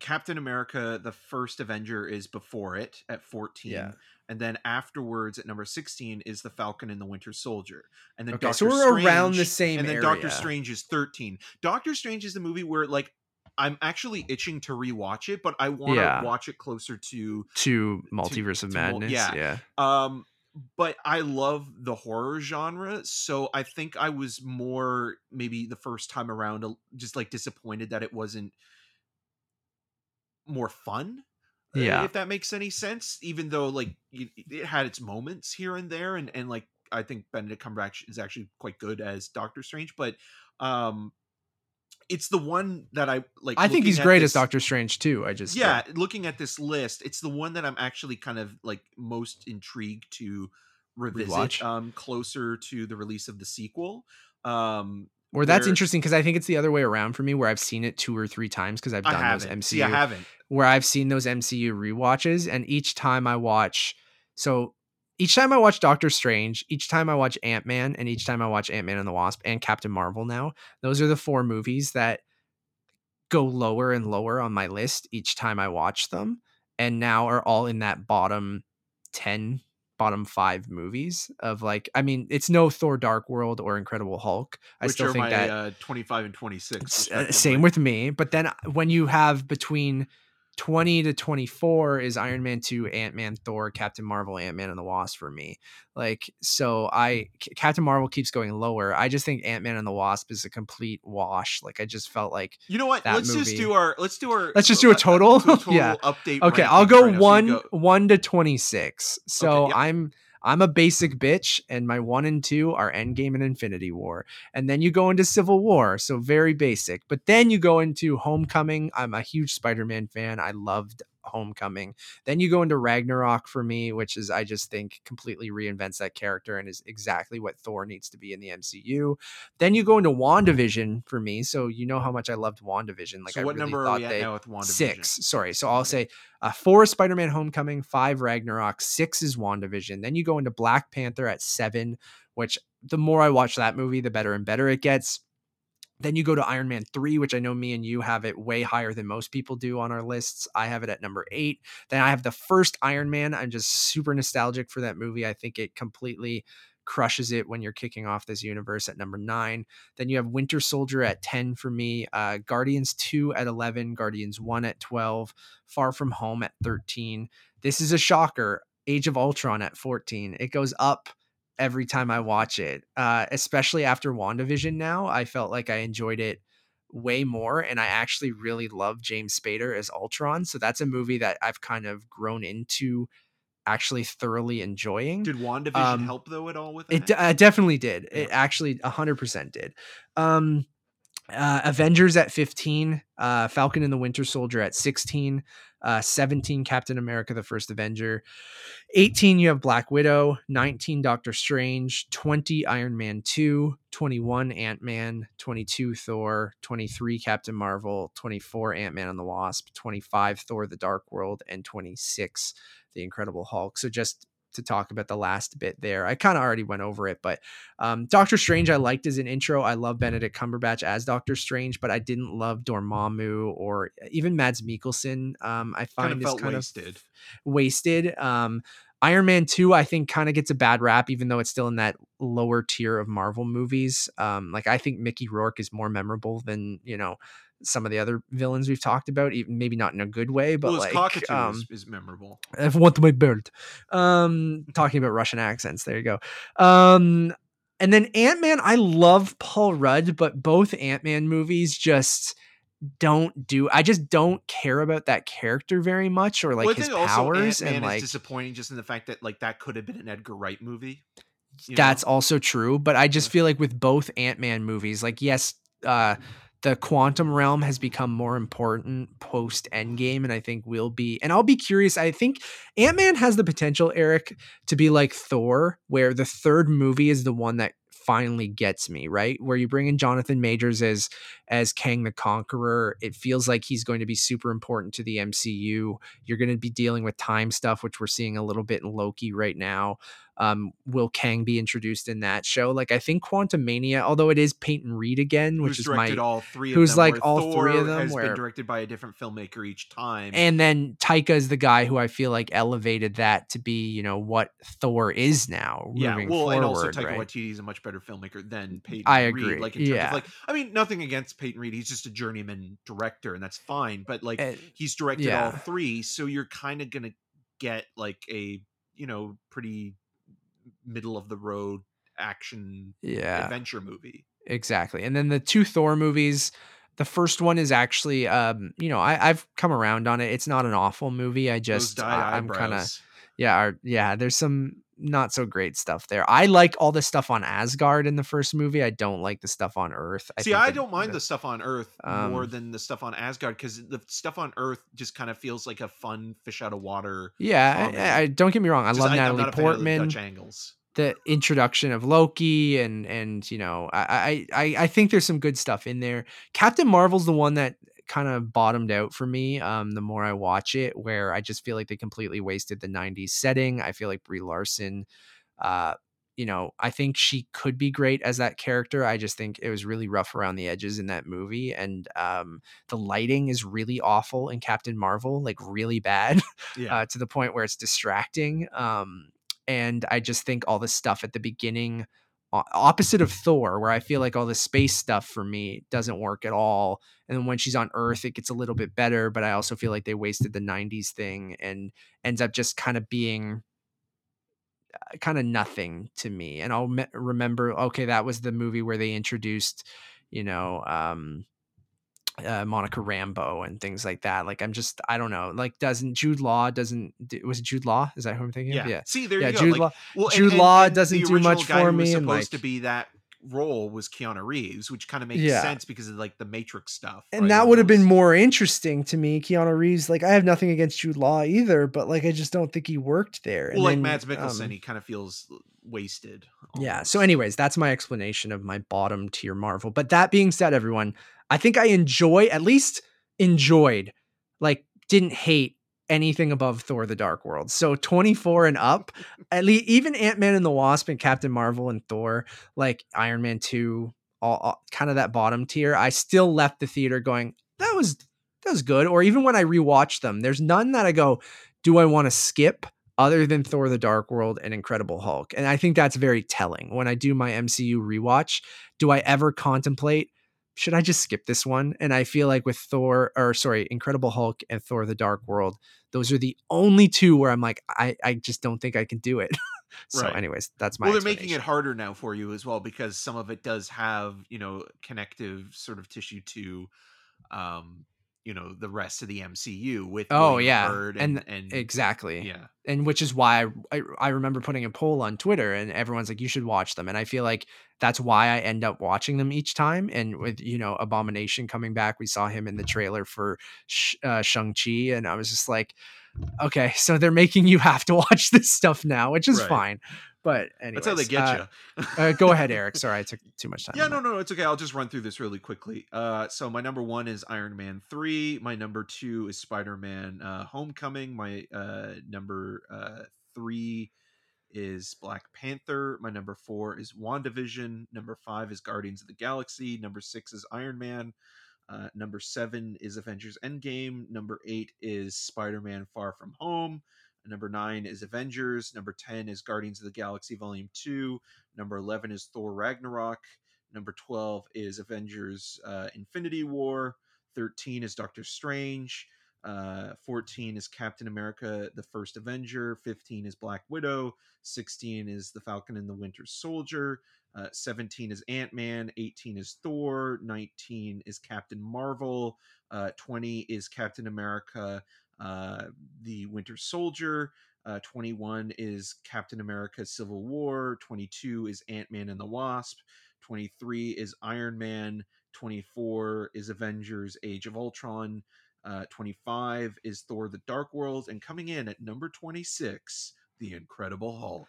Captain America: The First Avenger is before it at fourteen. Yeah. And then afterwards, at number sixteen, is the Falcon and the Winter Soldier. And then Okay, Doctor so we're around the Strange- same And then Doctor. Strange is thirteen. Doctor Strange is the movie where like I'm actually itching to rewatch it, but I want to Yeah. watch it closer to to Multiverse of to mul- Madness. yeah. yeah. um but I love the horror genre, so I think I was more maybe the first time around just like disappointed that it wasn't more fun. uh, Yeah. if that makes any sense. Even though like it, it had its moments here and there, and and like I think Benedict Cumberbatch is actually quite good as Doctor Strange, but um, it's the one that I like. I think he's great this- as Doctor Strange too. I just yeah looking at this list it's the one that i'm actually kind of like most intrigued to revisit Rewatch. um closer to the release of the sequel um Or that's where- interesting because I think it's the other way around for me, where I've seen it two or three times because I've done those MCU, see i haven't where I've seen those MCU rewatches, and each time I watch, so each time I watch Doctor Strange, each time I watch Ant Man, and each time I watch Ant Man and the Wasp and Captain Marvel. Now, those are the four movies that go lower and lower on my list each time I watch them, and now are all in that bottom ten bottom five movies of like i mean it's no thor dark world or incredible hulk i which still are think my that uh 25 and 26. uh, same with me but then uh, when you have between 20 to 24 is iron man 2 ant-man thor captain marvel ant-man and the wasp for me like so i captain marvel keeps going lower i just think ant-man and the wasp is a complete wash like i just felt like you know what let's just do our let's do our Let's just do a total? total Yeah. update okay i'll go right now. So one go- one to 26 so Okay, yep. i'm I'm a basic bitch, and my one and two are Endgame and Infinity War. And then you go into Civil War, so very basic. But then you go into Homecoming. I'm a huge Spider Man fan. I loved Homecoming. Then you go into Ragnarok for me, which is I just think completely reinvents that character and is exactly what Thor needs to be in the MCU. Then you go into WandaVision for me, so you know how much I loved WandaVision. Like so I what really number thought are we at they now with WandaVision? six. Sorry, so I'll say uh, four Spider-Man: Homecoming, five Ragnarok, six is WandaVision. Then you go into Black Panther at seven, which the more I watch that movie, the better and better it gets. Then you go to Iron Man 3, which I know me and you have it way higher than most people do on our lists. I have it at number eight. Then I have the first Iron Man. I'm just super nostalgic for that movie. I think it completely crushes it when you're kicking off this universe at number nine. Then you have Winter Soldier at 10 for me, uh, Guardians 2 at 11, Guardians 1 at 12, Far From Home at 13. This is a shocker. Age of Ultron at 14. It goes up every time I watch it, uh, especially after WandaVision now. I felt like I enjoyed it way more and I actually really love James Spader as Ultron. So that's a movie that I've kind of grown into actually thoroughly enjoying. Did WandaVision Um, help though at all with It that? d- uh, definitely did. Yeah. It actually 100% did. Um, uh, Avengers at 15, uh, Falcon and the Winter Soldier at 16, uh, 17, Captain America, the First Avenger, 18, you have Black Widow, 19, Doctor Strange, 20, Iron Man 2, 21, Ant Man, 22, Thor, 23, Captain Marvel, 24, Ant Man and the Wasp, 25, Thor, the Dark World, and 26, The Incredible Hulk. So just to talk about the last bit there. I kind of already went over it, but um, Doctor Strange I liked as an intro. I love Benedict Cumberbatch as Doctor Strange, but I didn't love Dormammu or even Mads Mikkelsen. Um, I kind find of is felt kind wasted. of wasted. Um, Iron Man 2, I think, kind of gets a bad rap, even though it's still in that lower tier of Marvel movies. Um, like, I think Mickey Rourke is more memorable than, you know, some of the other villains we've talked about, even maybe not in a good way, but well, like, cockatoo um, is, is memorable. I want my bird. Um, talking about Russian accents. There you go. Um, and then Ant Man. I love Paul Rudd, but both Ant Man movies just don't do. I just don't care about that character very much, or like well, his powers, Ant-Man and like disappointing just in the fact that like that could have been an Edgar Wright movie. you know? that's also true. But I just feel like with both Ant Man movies, like yes, uh, the quantum realm has become more important post Endgame, and I think will be. And I'll be curious. I think Ant Man has the potential, Eric, to be like Thor, where the third movie is the one that finally gets me right where you bring in jonathan majors as as kang the conqueror it feels like he's going to be super important to the mcu you're going to be dealing with time stuff which we're seeing a little bit in loki right now um, will Kang be introduced in that show? Like I think Quantumania, although it is Peyton Reed again, which is my all three of who's them, like all three of them, has where- been directed by a different filmmaker each time. and then Taika is the guy who I feel like elevated that to be, you know, what Thor is now. yeah, well, forward, and also Taika right? Waititi is a much better filmmaker than Peyton. I Reed, agree, Like in terms yeah. of like, I mean, nothing against Peyton Reed. He's just a journeyman director, and that's fine. But like, Uh, he's directed all three, so you're kind of gonna get like a you know pretty middle of the road action yeah, adventure movie. exactly. And then the two Thor movies. The first one is actually, um, you know, I, I've come around on it. It's not an awful movie. I just, I, I'm kind of, yeah, are, yeah. There's some not so great stuff there. I like all the stuff on Asgard in the first movie. I don't like the stuff on Earth. I See, I don't mind the- the stuff on Earth more Um, than the stuff on Asgard because the stuff on Earth just kind of feels like a fun fish out of water. Yeah. I, I don't get me wrong. I love I'm Natalie not a fan of the Portman. Dutch angles. the introduction of Loki and and you know I I I I think there's some good stuff in there. Captain Marvel's the one that kind of bottomed out for me. Um, the more I watch it, where I just feel like they completely wasted the '90s setting. I feel like Brie Larson, uh, you know, I think she could be great as that character. I just think it was really rough around the edges in that movie, and um, the lighting is really awful in Captain Marvel, like really bad Yeah, uh, to the point where it's distracting. Um, and I just think all the stuff at the beginning, opposite of Thor, where I feel like all the space stuff for me doesn't work at all. And when she's on Earth, it gets a little bit better, but I also feel like they wasted the 90s thing and ends up just kind of being kind of nothing to me. And I'll me- remember, okay, that was the movie where they introduced, you know, um, uh, Monica Rambeau and things like that. Like I'm just I don't know. Like doesn't Jude Law doesn't was it Jude Law? Is that who I'm thinking Yeah. of? Yeah. See, there Yeah, you go. Jude like, Law- well, Jude and- Law and doesn't do much for me, and, supposed to be that role was Keanu Reeves, which kind of makes Yeah. sense because of like the Matrix stuff. And right, that would have been more interesting to me, Keanu Reeves. Like I have nothing against Jude Law either, but like I just don't think he worked there. And Well, like then, Mads Mikkelsen, um, he kind of feels wasted. Yeah. So, anyways, that's my explanation of my bottom tier Marvel. But that being said, everyone, I think I enjoy, at least enjoyed, like, didn't hate anything above Thor the Dark World. So 24 and up, at least even Ant Man and the Wasp and Captain Marvel and Thor, like Iron Man 2, all, all kind of that bottom tier, I still left the theater going, that was that was good. Or even when I rewatch them, there's none that I go, do I want to skip? other than Thor the Dark World and Incredible Hulk. And I think that's very telling. When I do my MCU rewatch, do I ever contemplate should I just skip this one? And I feel like with Thor or sorry, Incredible Hulk and Thor the Dark World, those are the only two where I'm like I I just don't think I can do it. so Right. anyways, that's my well, they're making it harder now for you as well because some of it does have you know connective sort of tissue to, um, you know, the rest of the MCU with Oh, William yeah. Hurt And and, and Exactly. yeah, and which is why I, I remember putting a poll on Twitter and everyone's like you should watch them and I feel like that's why I end up watching them each time and with you know Abomination coming back we saw him in the trailer for Sh- uh, Shang Chi and I was just like okay so they're making you have to watch this stuff now which is Right. fine but anyways, that's how they get uh, you. uh, go ahead Eric sorry I took too much time Yeah, no, no, it's okay. I'll just run through this really quickly. Uh, so my number one is Iron Man three. My number two is Spider Man uh, Homecoming. My uh, number uh, three is Black Panther. My number four is WandaVision. Number five is Guardians of the Galaxy. Number six is Iron Man. Uh, number seven is Avengers Endgame. Number eight is Spider Man Far From Home. Number nine is Avengers. Number 10 is Guardians of the Galaxy Volume 2. Number 11 is Thor Ragnarok. Number 12 is Avengers uh, Infinity War. 13 is Doctor Strange. Uh, 14 is Captain America, the first Avenger. 15 is Black Widow. 16 is The Falcon and the Winter Soldier. Uh, 17 is Ant Man. 18 is Thor. 19 is Captain Marvel. Uh, 20 is Captain America, uh, the Winter Soldier. Uh, 21 is Captain America Civil War. 22 is Ant Man and the Wasp. 23 is Iron Man. 24 is Avengers Age of Ultron. Uh, 25 is Thor the Dark World. And coming in at number 26, The Incredible Hulk.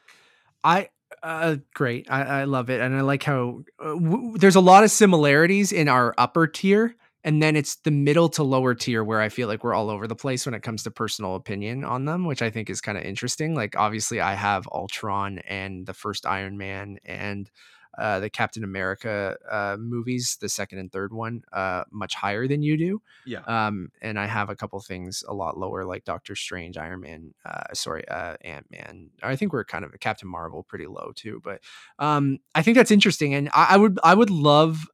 I uh great. I, I love it, and I like how uh, w- there's a lot of similarities in our upper tier, and then it's the middle to lower tier where I feel like we're all over the place when it comes to personal opinion on them, which I think is kind of interesting. Like obviously, I have Ultron and the first Iron Man and uh, the Captain America uh, movies, the second and third one, uh, much higher than you do. Yeah. Um, and I have a couple things a lot lower, like Doctor Strange, Iron Man, uh, sorry, uh, Ant Man. I think we're kind of Captain Marvel pretty low too, but um, I think that's interesting, and I, I would I would love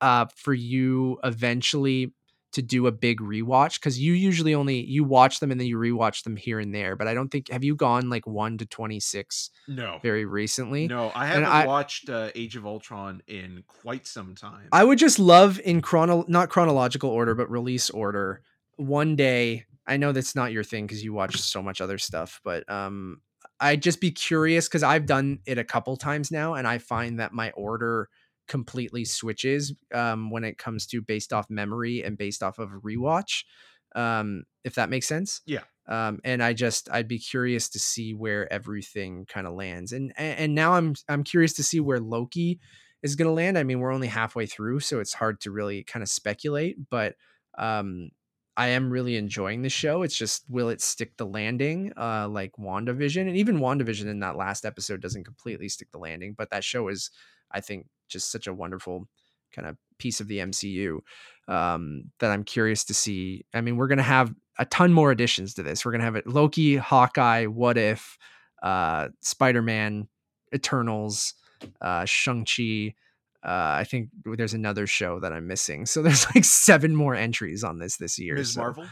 uh for you eventually to do a big rewatch because you usually only you watch them and then you rewatch them here and there, but I don't think have you gone like one to twenty six No. very recently? No, I haven't I- watched uh, Age of Ultron in quite some time. I would just love in chrono not chronological order, but release order. One day, I know that's not your thing because you watch so much other stuff, but um, I'd just be curious because I've done it a couple times now, and I find that my order completely switches um, when it comes to based off memory and based off of rewatch. Um, if that makes sense. Yeah. Um, and I just I'd be curious to see where everything kind of lands, and and and now I'm I'm curious to see where Loki is going to land. I mean, we're only halfway through, so it's hard to really kind of speculate, but um I am really enjoying the show. It's just will it stick the landing uh like WandaVision and even WandaVision in that last episode doesn't completely stick the landing, but that show is I think just such a wonderful kind of piece of the MCU um that I'm curious to see. I mean, we're going to have a ton more additions to this. We're going to have it Loki, Hawkeye, What If, uh Spider-Man, Eternals, uh Shang-Chi, uh, I think there's another show that I'm missing. So there's like seven more entries on this this year. Ms. so, Marvel.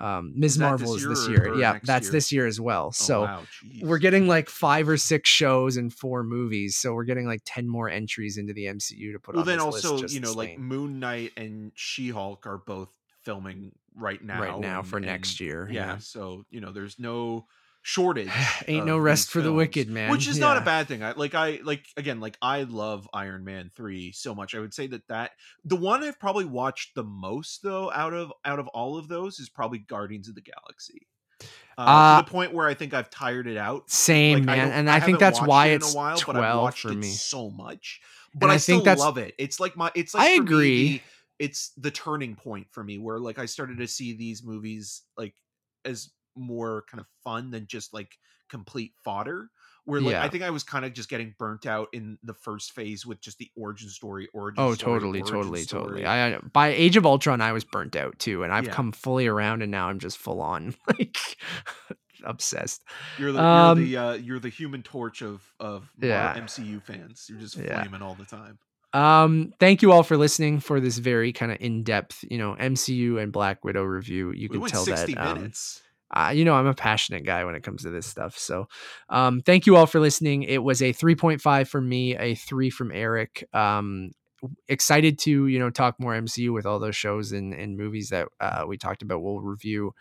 Um, Ms. Is Marvel this is this year or- year. or yeah, that's year? this year as well. Oh, So wow, we're getting like five or six shows and four movies. So we're getting like 10 more entries into the MCU to put well on then also you know like moon knight and she-hulk are both filming right now right now and- for next and, year. yeah, so you know there's no shortage Ain't no rest for the wicked, man. which is not a bad thing i like i like again like i love iron man 3 so much i would say that that the one i've probably watched the most though out of out of all of those is probably guardians of the galaxy uh, Uh, to the point where i think i've tired it out Same, Like, man. don't- and I, think that's why it it's in a while, but I've 12 watched for it me. so much. But And I, I still think that's- love it. It's like my it's like I for me, agree. it's the turning point for me where like I started to see these movies like as more kind of fun than just like complete fodder. Where like Yeah. I think I was kind of just getting burnt out in the first phase with just the origin story, origin Oh, story, totally, origin totally, story. totally. I by Age of Ultron, I was burnt out too, and I've Yeah. come fully around, and now I'm just full on like obsessed. You're the Um, you're the uh, you're the human torch of of Yeah. MCU fans. You're just flaming all the time. Um, thank you all for listening for this very kind of in-depth, you know, MCU and Black Widow review. You We can tell that um, minutes. Uh, you know, I'm a passionate guy when it comes to this stuff. So, um, thank you all for listening. It was a 3.5 from me, a three from Eric. Um, excited to you know talk more MCU with all those shows and, and movies that uh, we talked about. We'll review,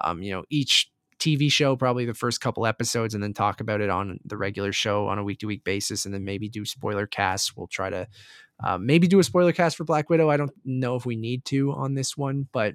um, you know, each TV show probably the first couple episodes, and then talk about it on the regular show on a week to week basis, and then maybe do spoiler casts. We'll try to uh, maybe do a spoiler cast for Black Widow. I don't know if we need to on this one, but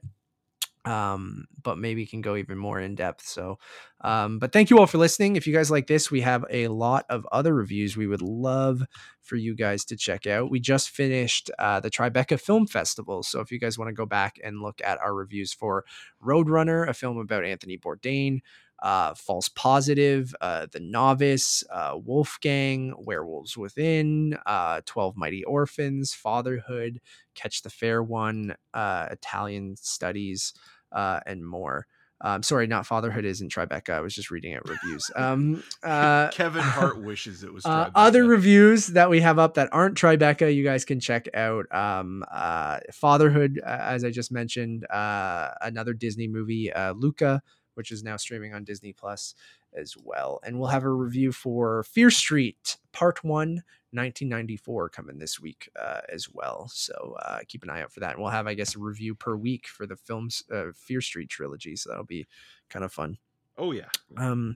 um but maybe can go even more in depth so um but thank you all for listening. If you guys like this we have a lot of other reviews we would love for you guys to check out. We just finished uh the tribeca film festival so if you guys want to go back and look at our reviews for roadrunner a film about anthony bourdain uh, False Positive, uh, The Novice, uh, Wolfgang, Werewolves Within, uh, 12 Mighty Orphans, Fatherhood, Catch the Fair One, uh, Italian Studies, uh, and more. Um, sorry, not Fatherhood isn't Tribeca. I was just reading it reviews. Um, uh, Kevin Hart wishes it was. uh, other reviews that we have up that aren't Tribeca, you guys can check out. Um, uh, Fatherhood, as I just mentioned, uh, another Disney movie, uh, Luca, which is now streaming on Disney Plus as well. And we'll have a review for Fear Street Part One. 1994 coming this week uh, as well. So uh, keep an eye out for that. And we'll have, I guess, a review per week for the film's uh, Fear Street trilogy. So that'll be kind of fun. Oh yeah. Um,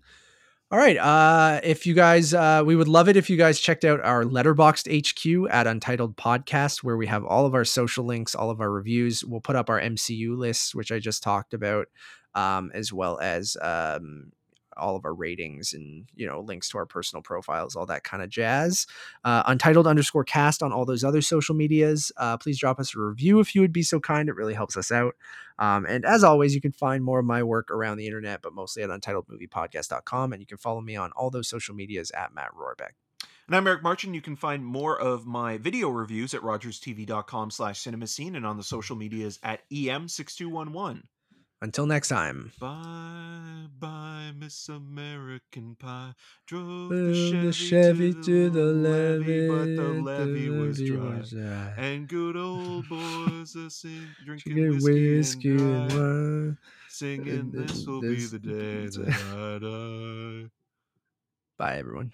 all right. Uh, if you guys, uh, we would love it if you guys checked out our Letterboxd HQ at Untitled Podcast, where we have all of our social links, all of our reviews. We'll put up our MCU lists, which I just talked about, um, as well as um, all of our ratings and you know links to our personal profiles, all that kind of jazz. Uh, Untitled underscore cast on all those other social medias. Uh, please drop us a review if you would be so kind. It really helps us out. Um, and as always, you can find more of my work around the internet, but mostly at untitledmoviepodcast.com. And you can follow me on all those social medias at Matt Rohrbeck. And I'm Eric Marchin. You can find more of my video reviews at rogerstv.com slash cinemascene and on the social medias at E EM6211. Until next time. Bye bye, Miss American Pie. Drove Well, the Chevy, to, the levee, but the levee was dry. And good old boys are sing, drinking whiskey, whiskey and and wine. singing this will be the day that I die. Bye, everyone.